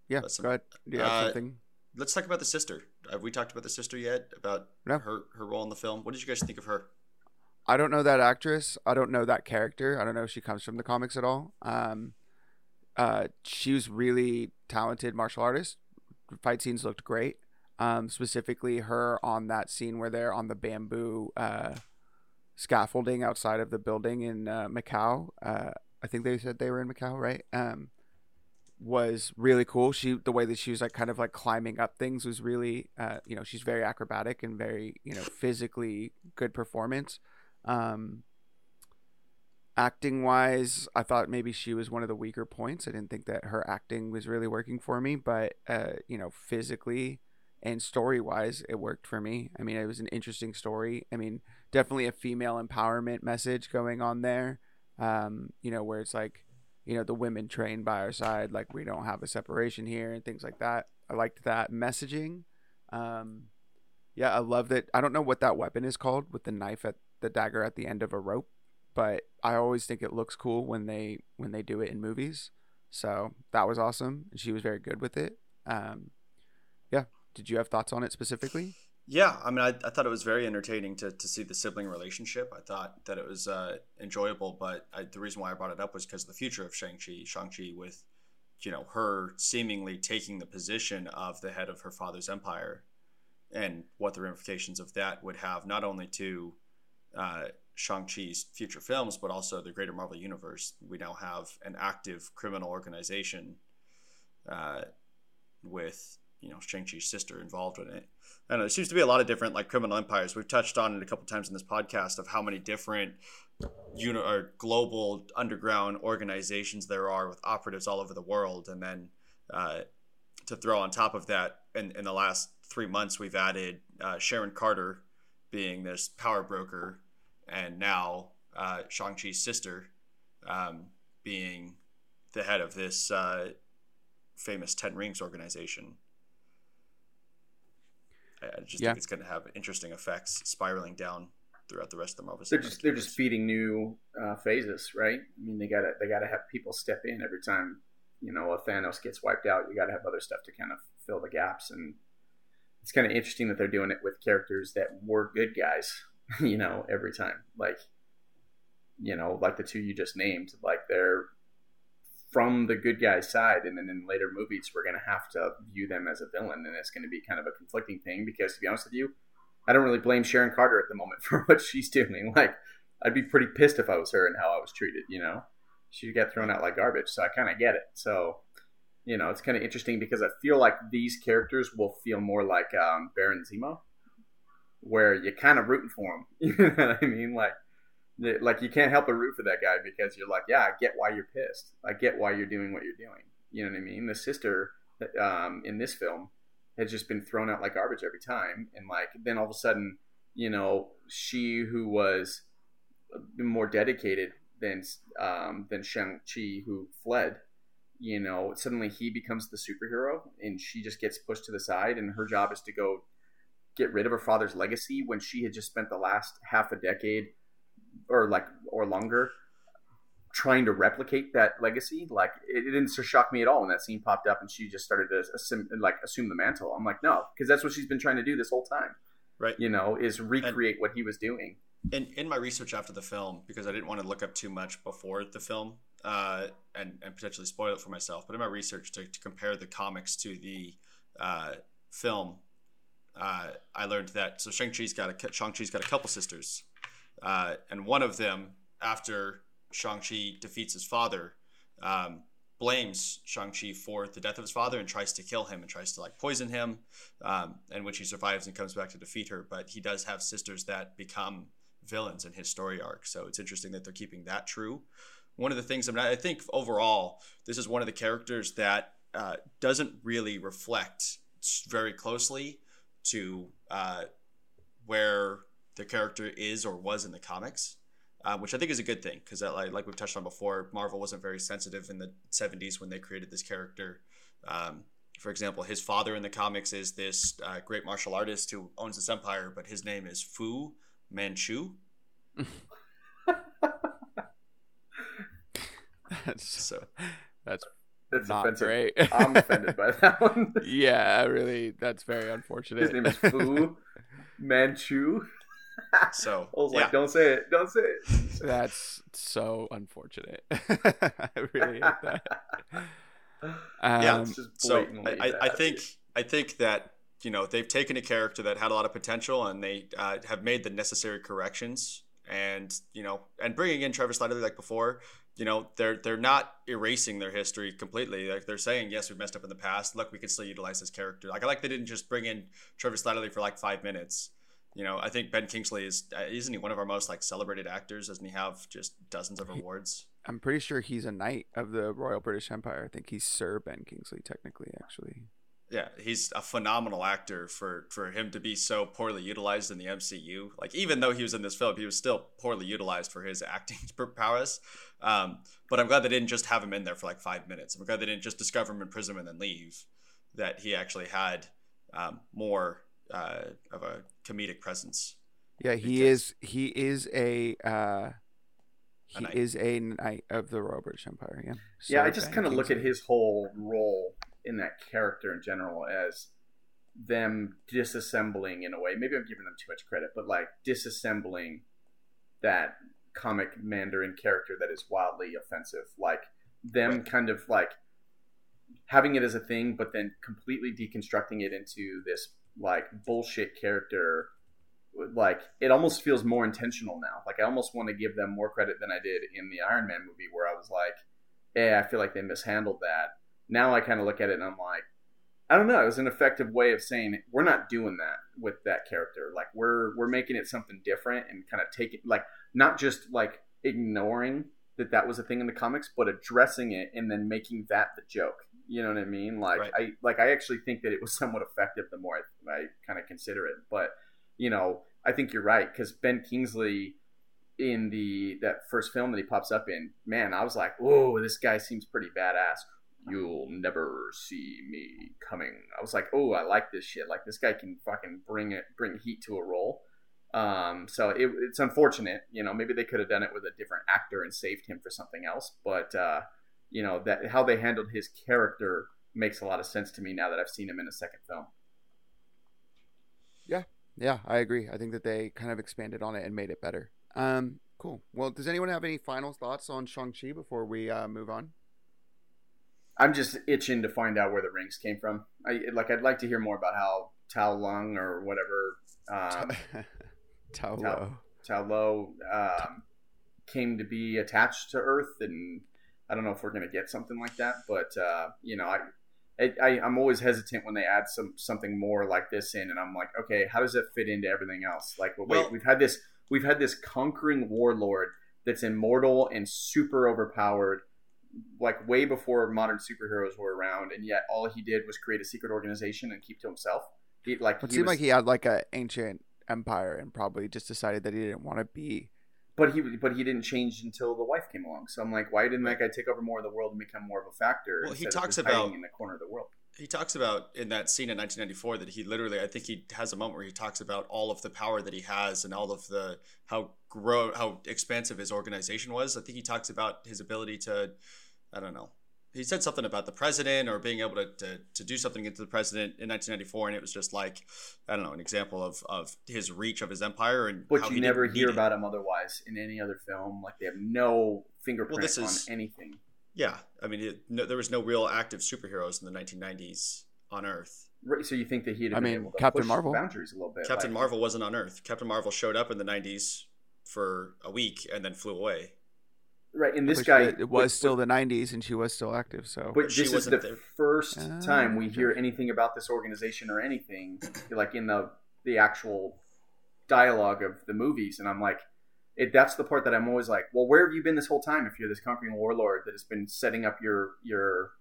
Yeah, That's some- go ahead. Do you have uh, something? Let's talk about the sister. Have we talked about the sister yet? About No. her her role in the film. What did you guys think of her? I don't know that actress. I don't know that character. I don't know if she comes from the comics at all. Um, uh, she was really talented martial artist. Fight scenes looked great. Um, specifically her on that scene where they're on the bamboo uh, scaffolding outside of the building in uh, Macau. Uh, I think they said they were in Macau, right? Um, was really cool. She the way that she was like kind of like climbing up things was really uh, you know she's very acrobatic and very you know physically good performance. Um, acting wise, I thought maybe she was one of the weaker points. I didn't think that her acting was really working for me, but uh, you know, physically and story wise, it worked for me. I mean, it was an interesting story. I mean, definitely a female empowerment message going on there. Um, you know, where it's like, you know, the women trained by our side, like we don't have a separation here and things like that. I liked that messaging. Um, yeah, I love that. I don't know what that weapon is called with the knife at the dagger at the end of a rope, but I always think it looks cool when they when they do it in movies. So that was awesome, she was very good with it. Um, yeah. Did you have thoughts on it specifically? Yeah, I mean, I, I thought it was very entertaining to, to see the sibling relationship. I thought that it was uh, enjoyable, but I, the reason why I brought it up was because of the future of Shang-Chi, Shang-Chi with, you know, her seemingly taking the position of the head of her father's empire and what the ramifications of that would have not only to uh, Shang-Chi's future films, but also the greater Marvel Universe. We now have an active criminal organization uh, with, you know, Shang-Chi's sister involved in it. Know there seems to be a lot of different like criminal empires. We've touched on it a couple times in this podcast of how many different uni- or global underground organizations there are with operatives all over the world, and then uh, to throw on top of that, in, in the last three months, we've added uh, Sharon Carter being this power broker, and now uh, Shang Chi's sister um, being the head of this uh, famous Ten Rings organization. I just yeah. think it's going to have interesting effects spiraling down throughout the rest of the Marvel. They're just they're just feeding new uh, phases, right? I mean, they gotta they gotta have people step in every time you know a Thanos gets wiped out. You got to have other stuff to kind of fill the gaps, and it's kind of interesting that they're doing it with characters that were good guys, you know, every time. Like, you know, like the two you just named, like they're from the good guy's side, and then in later movies, we're going to have to view them as a villain, and it's going to be kind of a conflicting thing. Because to be honest with you, I don't really blame Sharon Carter at the moment for what she's doing. Like, I'd be pretty pissed if I was her and how I was treated. You know, she got thrown out like garbage, so I kind of get it. So, you know, it's kind of interesting because I feel like these characters will feel more like um, Baron Zemo, where you're kind of rooting for him. You know what I mean? Like like you can't help but root for that guy because you're like, yeah, I get why you're pissed. I get why you're doing what you're doing. You know what I mean? The sister um, in this film has just been thrown out like garbage every time, and like then all of a sudden, you know, she who was more dedicated than um, than Shang Chi who fled, you know, suddenly he becomes the superhero, and she just gets pushed to the side, and her job is to go get rid of her father's legacy when she had just spent the last half a decade or like or longer trying to replicate that legacy. Like it, it, didn't shock me at all when that scene popped up and she just started to assume, like assume the mantle. I'm like, no, because that's what she's been trying to do this whole time. Right. You know, is recreate and, what he was doing. In in my research after the film, because I didn't want to look up too much before the film, uh, and and potentially spoil it for myself. But in my research to, to compare the comics to the uh, film, uh, I learned that so Shang Chi's got a Shang Chi's got a couple sisters uh, and one of them, after Shang-Chi defeats his father, um, blames Shang-Chi for the death of his father and tries to kill him and tries to like poison him, um, and which he survives and comes back to defeat her. But he does have sisters that become villains in his story arc. So it's interesting that they're keeping that true. One of the things I, mean, I think overall, this is one of the characters that uh, doesn't really reflect very closely to uh, where the character is or was in the comics, uh, which I think is a good thing because, like, like we've touched on before, Marvel wasn't very sensitive in the 70s when they created this character. Um, for example, his father in the comics is this uh, great martial artist who owns this empire, but his name is Fu Manchu. that's so. That's that's not offensive. great. I'm offended by that one. yeah, really, that's very unfortunate. His name is Fu Manchu so I was like, don't say it, don't say it. That's so unfortunate. I really hate that. Um, yeah, so I, I, think I think that you know they've taken a character that had a lot of potential and they uh, have made the necessary corrections and you know and bringing in Trevor Slattery like before you know they're they're not erasing their history completely like they're saying yes we messed up in the past look we can still utilize this character like I like they didn't just bring in Trevor Slattery for like five minutes you know, I think Ben Kingsley is uh, isn't he one of our most like celebrated actors? Doesn't he have just dozens of awards? I'm pretty sure he's a knight of the Royal British Empire. I think he's Sir Ben Kingsley, technically, actually. Yeah, he's a phenomenal actor for for him to be so poorly utilized in the MCU. Like even though he was in this film, he was still poorly utilized for his acting prowess. Um, but I'm glad they didn't just have him in there for like five minutes. I'm glad they didn't just discover him in prison and then leave. That he actually had um, more uh, of a comedic presence. Yeah, he is. He is a. Uh, he a is a knight of the Royal British Empire. Yeah. So yeah, I just kind of look at his whole role in that character in general as them disassembling in a way. Maybe I'm giving them too much credit, but like disassembling that comic Mandarin character that is wildly offensive. Like them kind of like having it as a thing, but then completely deconstructing it into this like bullshit character like it almost feels more intentional now like i almost want to give them more credit than i did in the iron man movie where i was like "Hey, i feel like they mishandled that now i kind of look at it and i'm like I don't know. It was an effective way of saying we're not doing that with that character. Like we're we're making it something different and kind of taking like not just like ignoring that that was a thing in the comics, but addressing it and then making that the joke. You know what I mean? Like Right. I like I actually think that it was somewhat effective the more I, I kind of consider it. But you know, I think you're right because Ben Kingsley in the that first film that he pops up in, man, I was like, whoa, this guy seems pretty badass. You'll never see me coming. I was like, oh, I like this shit. Like this guy can fucking bring it, bring heat to a role. Um, so it, it's unfortunate, you know. Maybe they could have done it with a different actor and saved him for something else. But uh, you know that how they handled his character makes a lot of sense to me now that I've seen him in a second film. Yeah, yeah, I agree. I think that they kind of expanded on it and made it better. Um, cool. Well, does anyone have any final thoughts on Shang Chi before we uh, move on? I'm just itching to find out where the rings came from. I like. I'd like to hear more about how Tao Lung or whatever um, Tao Tao- Lo. Tao Lo um, came to be attached to Earth, and I don't know if we're gonna get something like that. But uh, you know, I, I, I I'm always hesitant when they add some something more like this in, and I'm like, okay, how does it fit into everything else? Like, well, wait, Well- we've had this we've had this conquering warlord that's immortal and super overpowered. Like way before modern superheroes were around, and yet all he did was create a secret organization and keep to himself. He like It he seemed was- like he had like an ancient empire and probably just decided that he didn't want to be. but he but he didn't change until the wife came along. So I'm like, why didn't that guy take over more of the world and become more of a factor? Well, he instead of talks just about- in the corner of the world. he talks about in that scene in 1994 that he literally i think he has a moment where he talks about all of the power that he has and all of the how grow how expansive his organization was i think he talks about his ability to i don't know he said something about the president or being able to, to, to do something into the president in 1994 and it was just like i don't know an example of, of his reach of his empire and But how you he never hear need it. about him otherwise in any other film. Like they have no fingerprint this is- on anything. yeah i mean it, no, there was no real active superheroes in the 1990s on earth Right, so you think that he'd have I been mean, able to Captain push Marvel. boundaries a little bit. Captain like- Marvel wasn't on Earth. Captain Marvel showed up in the 90s for a week and then flew away. Right? And this Which guy it it was but- still the '90s, and she was still active. So But She this is wasn't the there. first Ah, time we hear anything about this organization or anything, like in the the actual dialogue of the movies, and I'm like, it, that's the part that I'm always like, well, where have you been this whole time? If you're this conquering warlord that has been setting up your your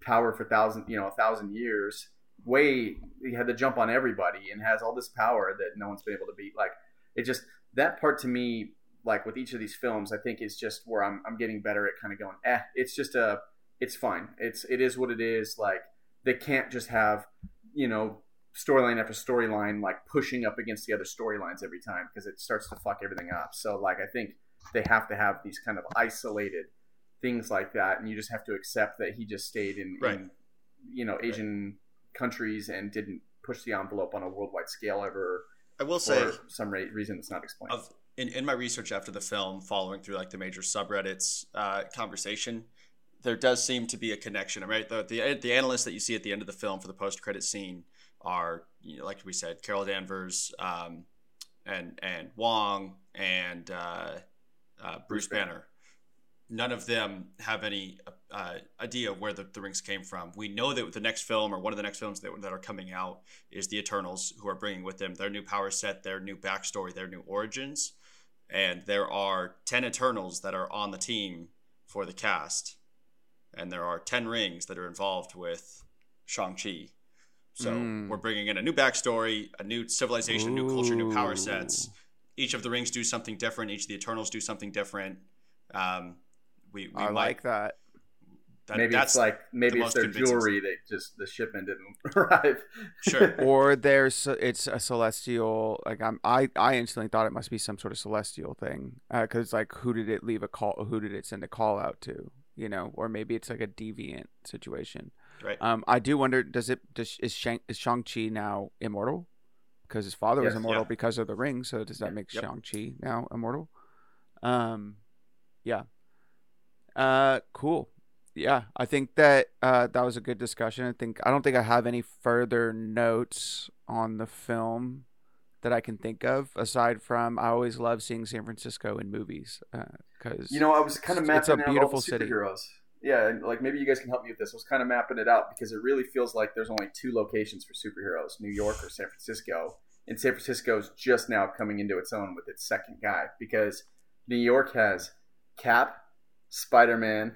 power for thousand, you know, a thousand years, way he had to jump on everybody and has all this power that no one's been able to beat. Like, it just that part to me, like with each of these films, I think is just where I'm I'm getting better at kind of going, eh, it's just a it's fine. It's it is what it is. Like they can't just have you know storyline after storyline like pushing up against the other storylines every time because it starts to fuck everything up. So like I think they have to have these kind of isolated things like that, and you just have to accept that he just stayed in, Right. in you know Asian countries and didn't push the envelope on a worldwide scale ever I will say, for some ra- reason that's not explained. of, in, in my research after the film, following through like the major subreddits uh, conversation, there does seem to be a connection. Right, the, the the analysts that you see at the end of the film for the post credit scene are, you know, like we said, Carol Danvers, um, and and Wong and uh, uh, Bruce. Banner. None of them have any uh, idea where the, the rings came from. We know that the next film or one of the next films that, that are coming out is the Eternals, who are bringing with them their new power set, their new backstory, their new origins. And there are 10 Eternals that are on the team for the cast. And there are 10 rings that are involved with Shang-Chi. So Mm. we're bringing in a new backstory, a new civilization, new culture, new power sets. Each of the rings do something different. Each of the Eternals do something different. Um, we, we I might, like that. That. maybe that's it's like maybe the it's their convincing jewelry. that just the shipment didn't arrive. Sure. or there's it's a celestial like I'm I I instantly thought it must be some sort of celestial thing because like who did it leave a call who did it send a call out to you know or maybe it's like a deviant situation right. um I do wonder does it does is Shang is Shang Chi now immortal because his father was immortal Yeah. because of the ring so does that make Yep. Shang Chi now immortal um yeah uh cool yeah i think that uh that was a good discussion i think i don't think i have any further notes on the film that i can think of aside from i always love seeing san francisco in movies because You know, I was kind of It's a mapping out all beautiful the city. yeah, like maybe you guys can help me with this. I was kind of mapping it out because it really feels like there's only two locations for superheroes: New York or San Francisco. And San Francisco is just now coming into its own with its second guy because New York has Cap, Spider Man,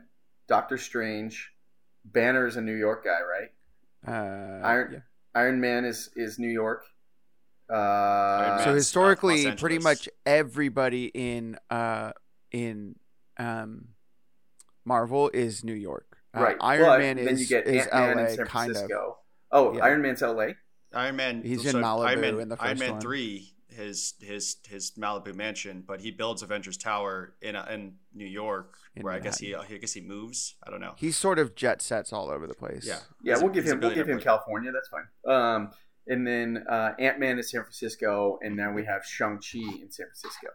Doctor Strange, Banner's a New York guy, right? Uh, Iron yeah. Iron Man is is New York. Uh, so Los historically, pretty much everybody in uh in um Marvel is New York. Uh, right. Iron but Man then is you get is Ant-Man LA in San kind of. Oh, Yeah. Iron Man's LA. Iron Man. He's in so Iron Malibu Man, in the Iron Man one. three, his his his Malibu mansion, but he builds Avengers Tower in uh, in New York, In where I guess he I guess he moves. I don't know. He sort of jet sets all over the place. Yeah. Yeah, He's we'll give him we'll give him. California. That's fine. Um, and then uh, Ant Man is San Francisco, and now we have Shang Chi in San Francisco.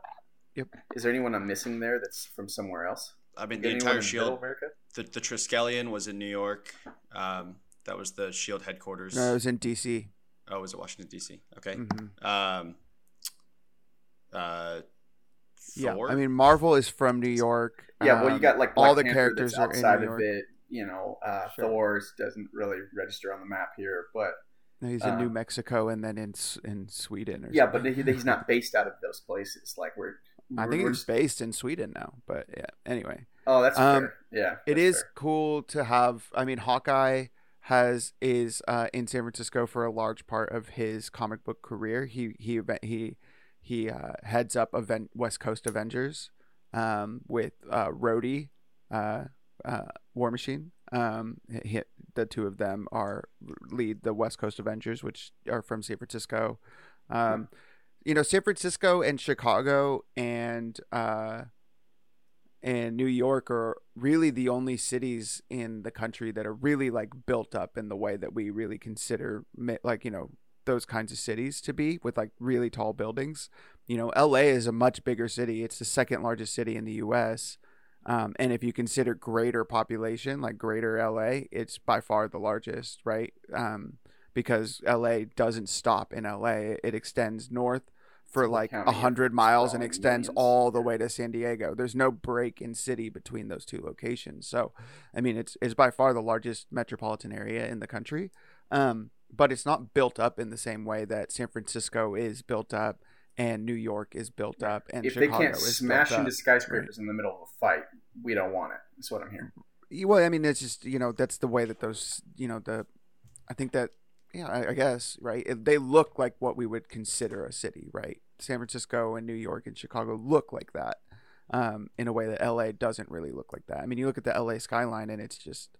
Yep. Is there anyone I'm missing there that's from somewhere else? I mean, the entire Shield, America? the the Triskelion was in New York. Um, that was the Shield headquarters. No, it was in DC. Oh, was it Washington D.C.? Okay. Mhm. Um, uh, Yeah, I mean Marvel is from New York. Yeah, well, you Um, got like Black all the Panther characters that's are outside of it. You know, uh, Sure. Thor's doesn't really register on the map here, but He's in uh, New Mexico and then in in Sweden. Or yeah, but something. he, he's not based out of those places. Like we're, I think we're it's just- based in Sweden now. But yeah, anyway. oh, that's um, fair. Yeah, it that's is fair. cool to have i mean hawkeye has is uh, in san francisco for a large part of his comic book career he he he he uh, heads up event west coast avengers um, with uh, Rhodey, uh, uh, war machine. Um, he, the two of them are lead the west coast avengers which are from san francisco. Um, you know san francisco and chicago and uh, and New York are really the only cities in the country that are really like built up in the way that we really consider like you know those kinds of cities to be with like really tall buildings. You know, LA is a much bigger city. It's the second largest city in the U.S. Um, and if you consider greater population, like greater LA, it's by far the largest, right? Um, because LA doesn't stop in LA; it extends north for like a hundred miles and extends all the way to San Diego. There's no break in city between those two locations. So, I mean, it's it's by far the largest metropolitan area in the country. Um, but it's not built up in the same way that San Francisco is built up and New York is built up and if Chicago they can't smash into up. skyscrapers in the middle of a fight, we don't want it. That's what I'm hearing. Well, I mean, it's just you know that's the way that those you know the, I think that yeah, I, I guess right. They look like what we would consider a city, right? San Francisco and New York and Chicago look like that, um, in a way that LA doesn't really look like that. I mean, you look at the LA skyline and it's just,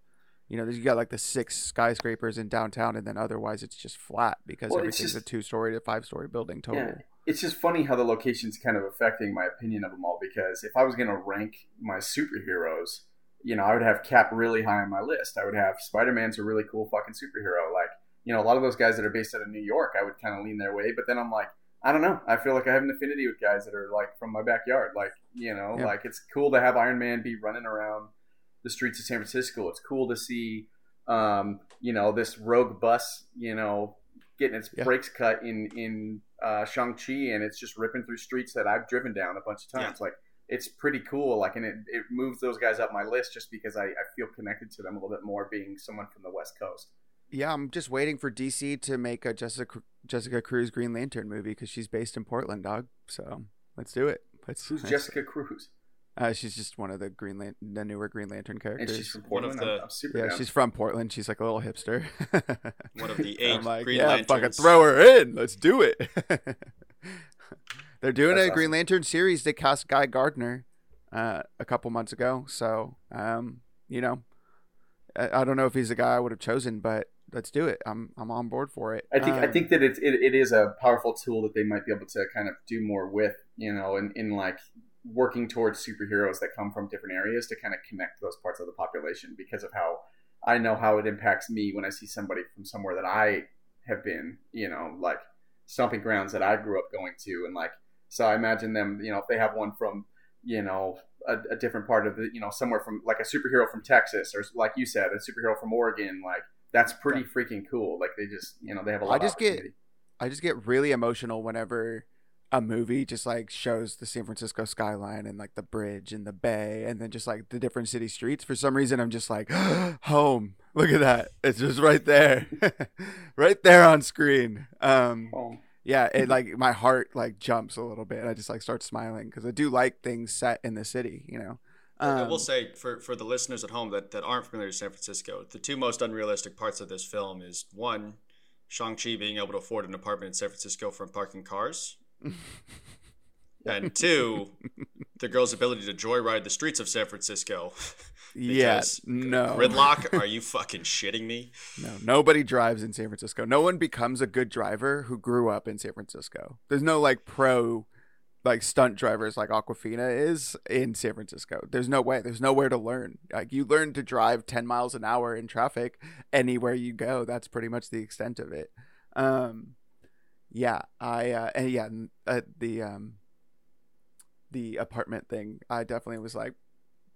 you know, you got like the six skyscrapers in downtown, and then otherwise it's just flat because Well, everything's just- a two-story to five-story building total. Yeah. It's just funny how the location's kind of affecting my opinion of them all because if I was going to rank my superheroes, you know, I would have Cap really high on my list. I would have Spider Man's a really cool fucking superhero. Like, you know, a lot of those guys that are based out of New York, I would kind of lean their way. But then I'm like, I don't know. I feel like I have an affinity with guys that are like from my backyard. Like, you know, Yeah. like it's cool to have Iron Man be running around the streets of San Francisco. It's cool to see, um, you know, this rogue bus, you know, getting its Yeah. brakes cut in in uh, Shang Chi, and it's just ripping through streets that I've driven down a bunch of times. Like it's pretty cool. Like, and it, it moves those guys up my list just because I, I feel connected to them a little bit more, being someone from the West Coast. Yeah, I'm just waiting for DC to make a Jessica Jessica Cruz Green Lantern movie because she's based in Portland, dog. So let's do it. Let's. Who's let's- Jessica Cruz? Uh, she's just one of the Green Lan- the newer Green Lantern And characters. she's from One of Portland. I'm, I'm super yeah, down. she's from Portland. She's like a little hipster. One of the eight I'm like, Green yeah, fucking throw her in. Let's do it. They're doing That's a Green. Lantern series. They cast Guy Gardner uh, a couple months ago. So, um, you know, I, I don't know if he's the guy I would have chosen, but let's do it. I'm I'm on board for it. I think I Um, think that it, it it is a powerful tool that they might be able to kind of do more with, you know, in, in like working towards superheroes that come from different areas to kind of connect those parts of the population because of how I know how it impacts me when I see somebody from somewhere that I have been, you know, like stomping grounds that I grew up going to and like so I imagine them, you know, if they have one from, you know, a, a different part of the, you know, somewhere from like a superhero from Texas or like you said, a superhero from Oregon, like that's pretty freaking cool. Like they just, you know, they have a lot. I of just get- I just get really emotional whenever a movie just like shows the San Francisco skyline and like the bridge and the bay and then just like the different city streets. For some reason, I'm just like, home. Look at that. It's just right there, right there on screen. Um, yeah, it like my heart like jumps a little bit. And I just like start smiling because I do like things set in the city. You know. I Um, will say for, for the listeners at home that, that aren't familiar with San Francisco, the two most unrealistic parts of this film is one, Shang-Chi being able to afford an apartment in San Francisco from parking cars. and two, the girl's ability to joyride the streets of San Francisco. Yes. Because No. Gridlock, are you fucking shitting me? No, nobody drives in San Francisco. No one becomes a good driver who grew up in San Francisco. There's no like pro like stunt drivers like Awkwafina is in San Francisco. There's no way. There's nowhere to learn. Like you learn to drive 10 miles an hour in traffic anywhere you go. That's pretty much the extent of it. Um yeah, I uh and yeah, uh, the um the apartment thing, I definitely was like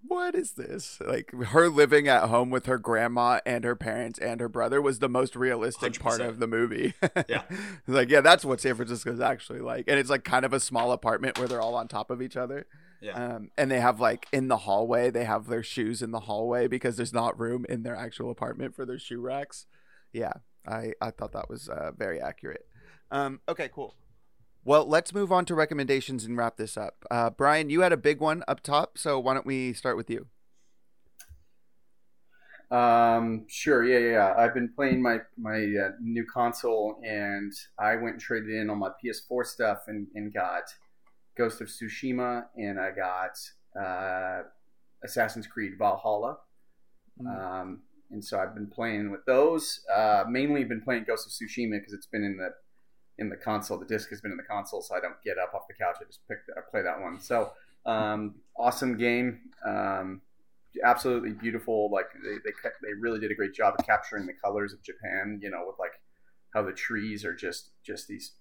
what is this? Like her living at home with her grandma and her parents and her brother was the most realistic part 100%. of the movie. Yeah. like yeah, that's what San Francisco is actually like, and it's like kind of a small apartment where they're all on top of each other. Yeah. Um, and they have like in the hallway, they have their shoes in the hallway because there's not room in their actual apartment for their shoe racks. Yeah, I I thought that was uh, very accurate. Um, okay, cool. Well, let's move on to recommendations and wrap this up. Uh, Brian, you had a big one up top, so why don't we start with you? Um, sure, yeah, yeah, yeah. I've been playing my my uh, new console, and I went and traded in on my PS4 stuff, and, and got Ghost of Tsushima, and I got uh, Assassin's Creed Valhalla. Mm. Um, and so I've been playing with those. Uh, mainly been playing Ghost of Tsushima because it's been in the in the console. The disc has been in the console, so I don't get up off the couch. I just pick I play that one. So um, awesome game. Um, absolutely beautiful. Like they, they they really did a great job of capturing the colors of Japan. You know, with like how the trees are just just these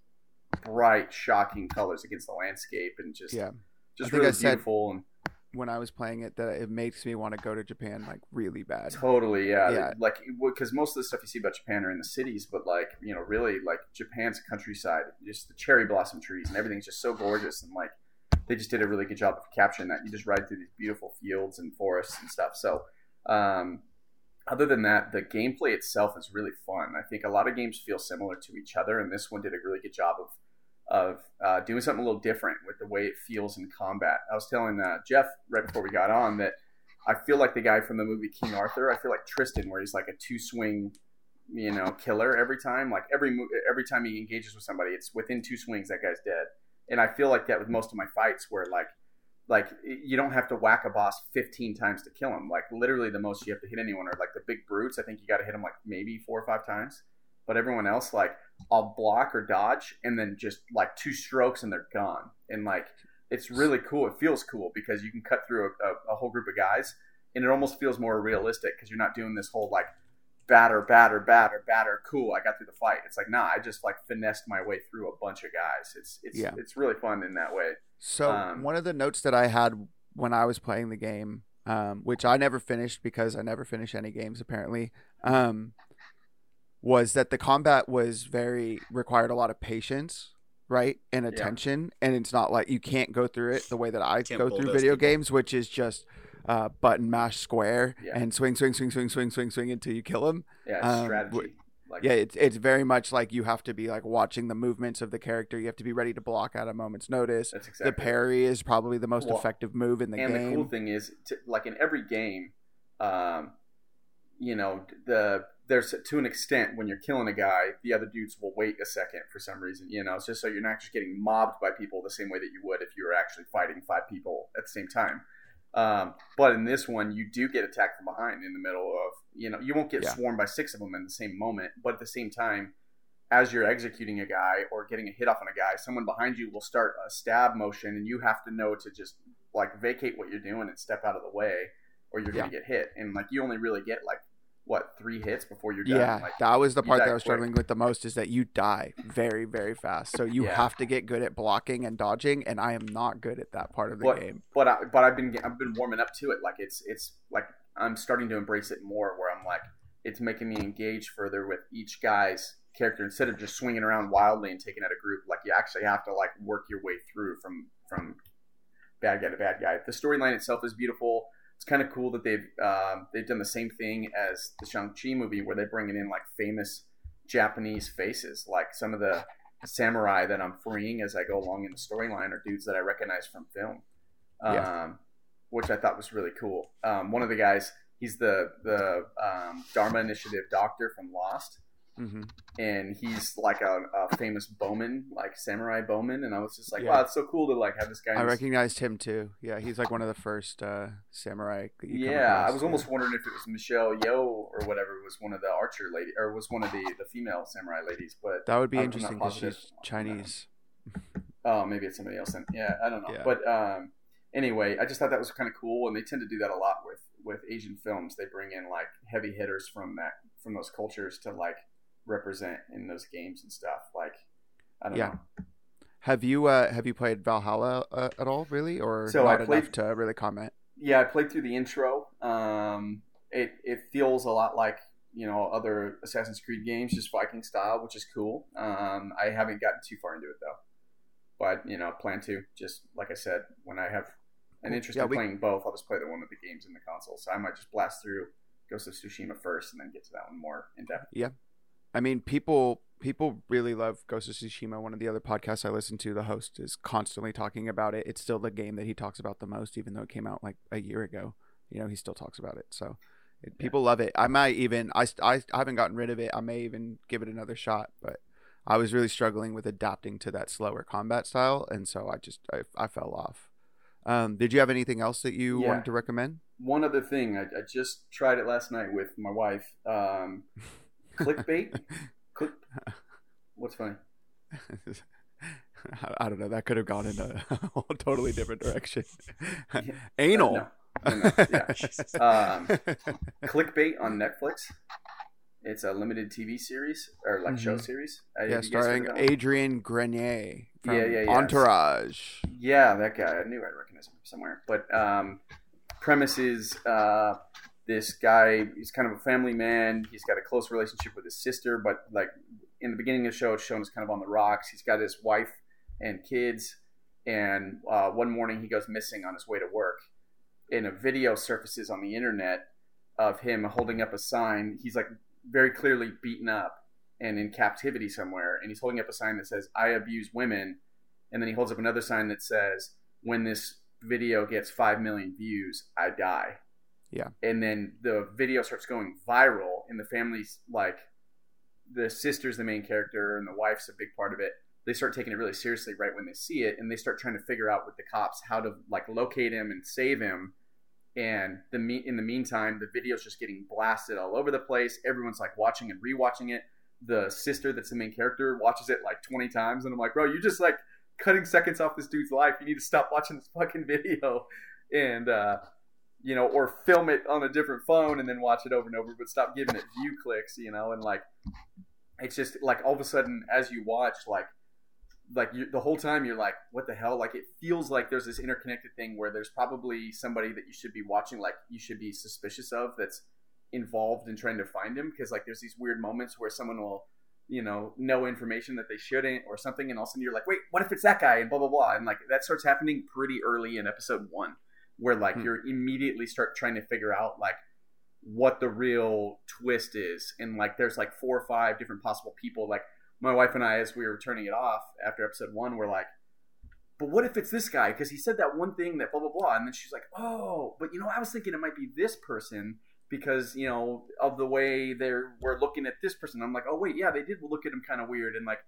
bright, shocking colors against the landscape, and just Yeah, just really I said- beautiful and when I was playing it, that it makes me want to go to Japan like really bad. Totally, yeah. Yeah. Like, because most of the stuff you see about Japan are in the cities, but like, you know, really, like Japan's countryside, just the cherry blossom trees and everything's just so gorgeous, and like, they just did a really good job of capturing that. You just ride through these beautiful fields and forests and stuff. So, um, other than that, the gameplay itself is really fun. I think a lot of games feel similar to each other, and this one did a really good job of of uh, doing something a little different with the way it feels in combat. I was telling uh, Jeff right before we got on that I feel like the guy from the movie King Arthur. I feel like Tristan, where he's like a two swing, you know, killer every time. Like every every time he engages with somebody, it's within two swings that guy's dead. And I feel like that with most of my fights, where like like you don't have to whack a boss 15 times to kill him. Like literally, the most you have to hit anyone are like the big brutes. I think you got to hit them like maybe four or five times. But everyone else, like I'll block or dodge, and then just like two strokes and they're gone. And like it's really cool. It feels cool because you can cut through a, a, a whole group of guys, and it almost feels more realistic because you're not doing this whole like batter, batter, batter, batter. Cool, I got through the fight. It's like nah, I just like finessed my way through a bunch of guys. It's it's Yeah. it's really fun in that way. So Um, one of the notes that I had when I was playing the game, um, which I never finished because I never finish any games apparently, um, was that the combat was very required a lot of patience, right, and attention, and it's not like you can't go through it the way that I Can't go through video people. games, which is just uh, button mash square Yeah. and swing, swing, swing, swing, swing, swing, swing until you kill him. Yeah, it's Um, strategy. like Yeah, it's it's very much like you have to be like watching the movements of the character. You have to be ready to block at a moment's notice. that's exactly The parry is probably the most Well, effective move in the game. and game. the cool thing is, to, like in every game, um, you know, the there's to an extent when you're killing a guy, the other dudes will wait a second for some reason. You know, it's just so you're not just getting mobbed by people the same way that you would if you were actually fighting five people at the same time. Um, but in this one, you do get attacked from behind in the middle of, you know, you won't get Yeah. swarmed by six of them in the same moment, but at the same time, as you're executing a guy or getting a hit off on a guy, someone behind you will start a stab motion, and you have to know to just like vacate what you're doing and step out of the way, or you're gonna get hit. And like you only really get like what three hits before you're done. yeah, Like, that was the part that I was quick. struggling with the most is that you die very, very fast. So you Yeah. have to get good at blocking and dodging, and I am not good at that part of the but game. but I, but I've been I've been warming up to it. Like it's it's like I'm starting to embrace it more. Where I'm like it's making me engage further with each guy's character instead of just swinging around wildly and taking out a group. Like you actually have to like work your way through from from bad guy to bad guy. The storyline itself is beautiful. It's kind of cool that they've um, they've done the same thing as the Shang Chi movie, where they're bringing in like famous Japanese faces, like some of the samurai that I'm freeing as I go along in the storyline are dudes that I recognize from film, um, yeah. which I thought was really cool. Um, one of the guys, he's the the um, Dharma Initiative doctor from Lost. Mm-hmm. And he's like a, a, famous bowman, like samurai bowman, and I was just like, yeah. wow, it's so cool to like have this guy. I recognized him too. Yeah, he's like one of the first uh, samurai. yeah, I was yeah. almost wondering if it was Michelle Yeoh or whatever was one of the archer lady, or was one of the the female samurai ladies. But that would be I'm, interesting because she's Chinese. oh, maybe it's somebody else. Then. Yeah, I don't know. Yeah. But um, anyway, I just thought that was kind of cool, and they tend to do that a lot with with Asian films. They bring in like heavy hitters from that from those cultures to like represent in those games and stuff. Like, I don't yeah. know. Have you uh, have you played Valhalla uh, at all, really, or so not I played, enough to really comment? Yeah, I played through the intro. Um, it it feels a lot like you know other Assassin's Creed games, just Viking style, which is cool. Um, I haven't gotten too far into it though, but you know, plan to. Just like I said, when I have an interest yeah, in we... playing both, I'll just play the one with the games in the console. So I might just blast through Ghost of Tsushima first, and then get to that one more in depth. Yeah, I mean, people people really love Ghost of Tsushima. One of the other podcasts I listen to, the host is constantly talking about it. It's still the game that he talks about the most, even though it came out like a year ago. You know, he still talks about it. So it, people love it. I might even I, I I haven't gotten rid of it. I may even give it another shot, but I was really struggling with adapting to that slower combat style, and so I just I, I fell off. Um, did you have anything else that you yeah. wanted to recommend? One other thing, I, I, just tried it last night with my wife. Um, clickbait. Click. What's funny? I don't know. That could have gone in a, totally different direction. Anal. Uh, no. No, no, yeah. um, clickbait on Netflix. It's a limited TV series or like mm-hmm. show series. Uh, yeah, starring Adrian Grenier from yeah, yeah, yeah. Entourage. Yeah, that guy. I knew I'd recognize him somewhere. But um, premise is uh, this guy he's kind of a family man. He's got a close relationship with his sister but like in the beginning of the show it's shown as kind of on the rocks. He's got his wife and kids and uh, one morning he goes missing on his way to work and a video surfaces on the internet of him holding up a sign. He's like very clearly beaten up and in captivity somewhere and he's holding up a sign that says i abuse women and then he holds up another sign that says when this video gets 5 million views i die yeah. And then the video starts going viral, and the family's like, the sister's the main character, and the wife's a big part of it. They start taking it really seriously right when they see it, and they start trying to figure out with the cops how to like locate him and save him. And the me- in the meantime, the video's just getting blasted all over the place. Everyone's like watching and rewatching it. The sister that's the main character watches it like 20 times, and I'm like, bro, you're just like cutting seconds off this dude's life. You need to stop watching this fucking video. And uh, you know, or film it on a different phone and then watch it over and over, but stop giving it view clicks, you know, and like it's just like all of a sudden as you watch, like like you, the whole time you're like, what the hell? Like it feels like there's this interconnected thing where there's probably somebody that you should be watching, like you should be suspicious of that's involved in trying to find him because like there's these weird moments where someone will you know know information that they shouldn't or something and all of a sudden you're like wait what if it's that guy and blah blah blah and like that starts happening pretty early in episode one where like hmm. you're immediately start trying to figure out like what the real twist is. And like there's like four or five different possible people. Like my wife and i as we were turning it off after episode one we're like but what if it's this guy? Because he said that one thing that blah blah blah. And then she's like oh but you know i was thinking it might be this person because you know of the way they're we're looking at this person. I'm like oh wait yeah they did look at him kind of weird. And like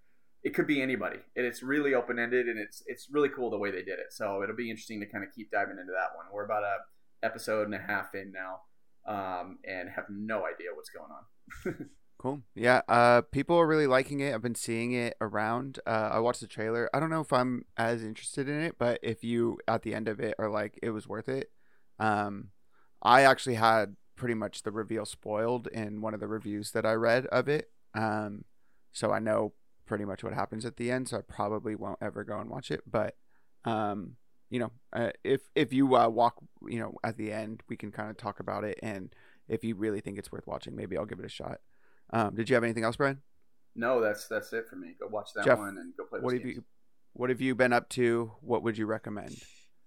it could be anybody, and it's really open ended, and it's it's really cool the way they did it. So it'll be interesting to kind of keep diving into that one. We're about a episode and a half in now, um, and have no idea what's going on. cool. Yeah. Uh, people are really liking it. I've been seeing it around. Uh, I watched the trailer. I don't know if I'm as interested in it, but if you at the end of it are like it was worth it, um, I actually had pretty much the reveal spoiled in one of the reviews that I read of it. Um, so I know pretty much what happens at the end, so I probably won't ever go and watch it. But um, you know, uh, if if you uh, walk, you know, at the end, we can kind of talk about it, and if you really think it's worth watching, maybe I'll give it a shot. Um, did you have anything else, Brian? No, that's that's it for me. Go watch that Jeff, one and go play. What have games. you What have you been up to? What would you recommend?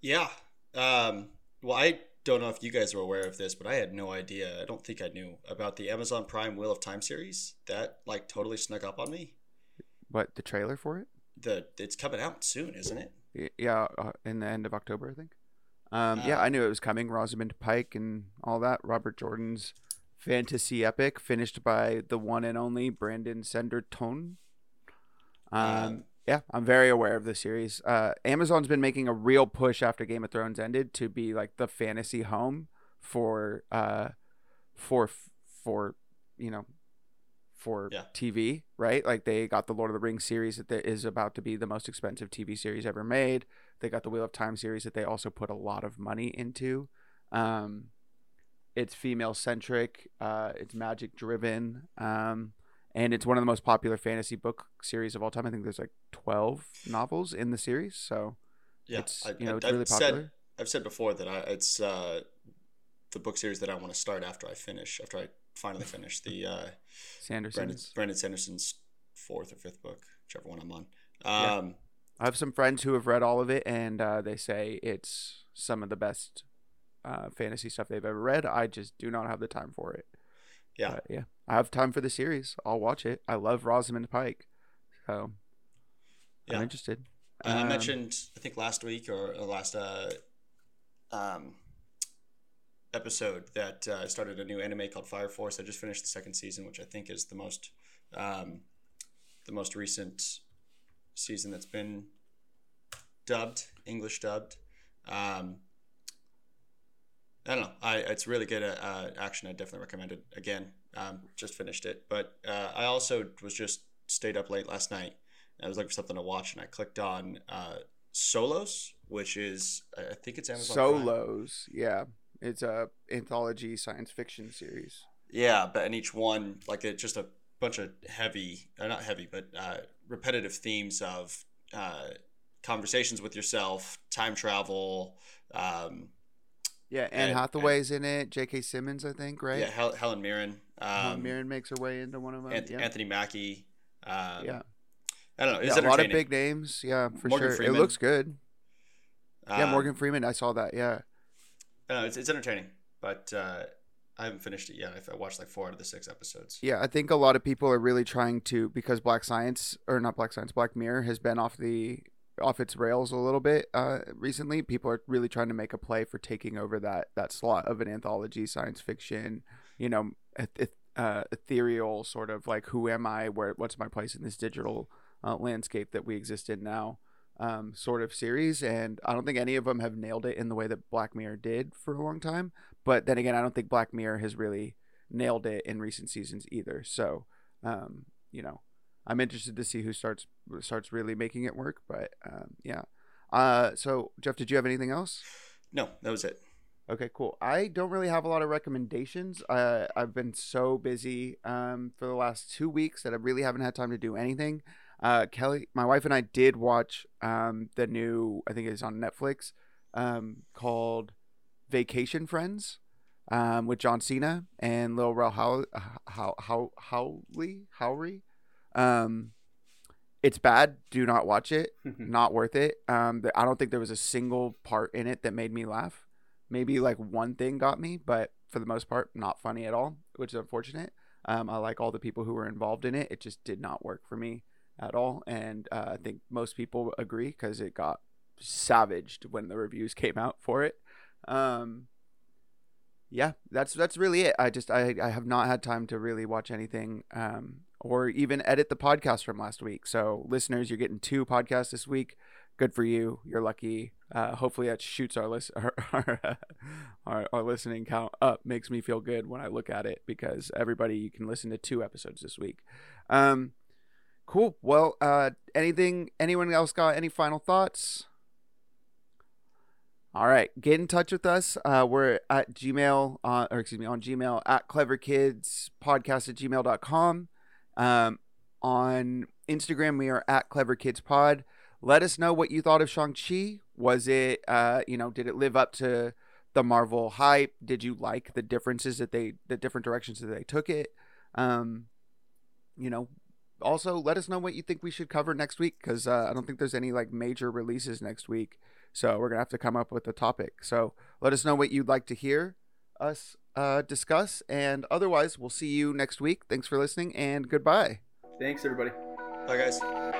Yeah. Um, well, I don't know if you guys are aware of this, but I had no idea. I don't think I knew about the Amazon Prime Wheel of Time series. That like totally snuck up on me. What the trailer for it? The it's coming out soon, isn't it? Yeah, uh, in the end of October, I think. Um, yeah, Uh, I knew it was coming. Rosamund Pike and all that. Robert Jordan's fantasy epic, finished by the one and only Brandon Sanderson. Um, Um, yeah, I'm very aware of the series. Uh, Amazon's been making a real push after Game of Thrones ended to be like the fantasy home for uh, for for you know for Yeah. TV, right? Like they got the Lord of the Rings series that is about to be the most expensive TV series ever made. They got the Wheel of Time series that they also put a lot of money into. Um, it's female centric. Uh, it's magic driven. Um, and it's one of the most popular fantasy book series of all time. I think there's like 12 novels in the series. So Yeah, it's, I- you know, I- it's really I've popular. Said, I've said before that I, it's uh, the book series that I want to start after I finish, after I finally finish the uh, Brandon, Sanderson's. Brandon Sanderson's fourth or fifth book, whichever one I'm on. Yeah. Um, I have some friends who have read all of it, and uh, they say it's some of the best uh, fantasy stuff they've ever read. I just do not have the time for it. yeah, But, yeah. I have time for the series. I'll watch it. I love Rosamund Pike. So yeah. I'm interested. I I Um, mentioned, I think last week or, or last uh, um, episode that uh, I started a new anime called Fire Force. I just finished the second season, which I think is the most um, the most recent season that's been dubbed, English dubbed. Um, I don't know. I it's really good uh, uh, action. I definitely recommend it. Again, um, just finished it, but uh, I also was just stayed up late last night. I was looking for something to watch, and I clicked on uh, Solos, which is I think it's Amazon. Prime. Solos. Yeah. It's a anthology science fiction series. Yeah, but in each one, like it's just a bunch of heavy, uh, not heavy, but uh, repetitive themes of uh, conversations with yourself, time travel. Um, Yeah, Anne And- Hathaway's in it. J.K. Simmons, I think, right? Yeah, Hel- Helen Mirren. Helen Um, Mirren makes her way into one of them. Anth- yeah. Anthony Mackie. Um, yeah. I don't know. Yeah, a lot of big names. Yeah, for Morgan sure. Freeman. It looks good. yeah, Um, Morgan Freeman. I saw that. Yeah. Know, it's, it's entertaining, but uh, I haven't finished it yet. I watched like four out of the six episodes. Yeah, I think a lot of people are really trying to because Black Science or not Black Science, Black Mirror has been off the off its rails a little bit uh, recently. People are really trying to make a play for taking over that that slot of an anthology science fiction, you know, uh, ethereal sort of like who am I? Where what's my place in this digital uh, landscape that we exist in now? Um, sort of series, and I don't think any of them have nailed it in the way that Black Mirror did for a long time. But then again, I don't think Black Mirror has really nailed it in recent seasons either. So, um, you know, I'm interested to see who starts starts really making it work. But um, yeah. Uh, so Jeff, did you have anything else? No, that was it. Okay, cool. I don't really have a lot of recommendations. Uh, I've been so busy um, for the last two weeks that I really haven't had time to do anything. Uh, Kelly, my wife and I did watch um, the new, I think it's on Netflix, um, called Vacation Friends um, with John Cena and Lil Rel How How How Howley Howery. Um, it's bad. Do not watch it. Not worth it. Um, I don't think there was a single part in it that made me laugh. Maybe like one thing got me, but for the most part, not funny at all, which is unfortunate. Um, I like all the people who were involved in it. It just did not work for me at all, and uh, I think most people agree because it got savaged when the reviews came out for it. Um, yeah, that's that's really it. I just I, I have not had time to really watch anything um, or even edit the podcast from last week. So listeners, you're getting two podcasts this week. Good for you. You're lucky. Uh, hopefully that shoots our list our, our, our listening count up. Makes me feel good when I look at it because everybody you can listen to two episodes this week. Um, cool. Well, uh, anything? Anyone else got any final thoughts? All right, get in touch with us. Uh, we're at Gmail, uh, or excuse me, on Gmail at cleverkidspodcast at gmail.com. Um, on Instagram, we are at cleverkidspod. Let us know what you thought of Shang-Chi. Was it, uh, you know, did it live up to the Marvel hype? Did you like the differences that they, the different directions that they took it? Um, you know, also let us know what you think we should cover next week because uh, I don't think there's any like major releases next week. So we're gonna have to come up with a topic. So let us know what you'd like to hear us uh, discuss, and otherwise we'll see you next week. Thanks for listening, and goodbye. Thanks, everybody. Bye, guys.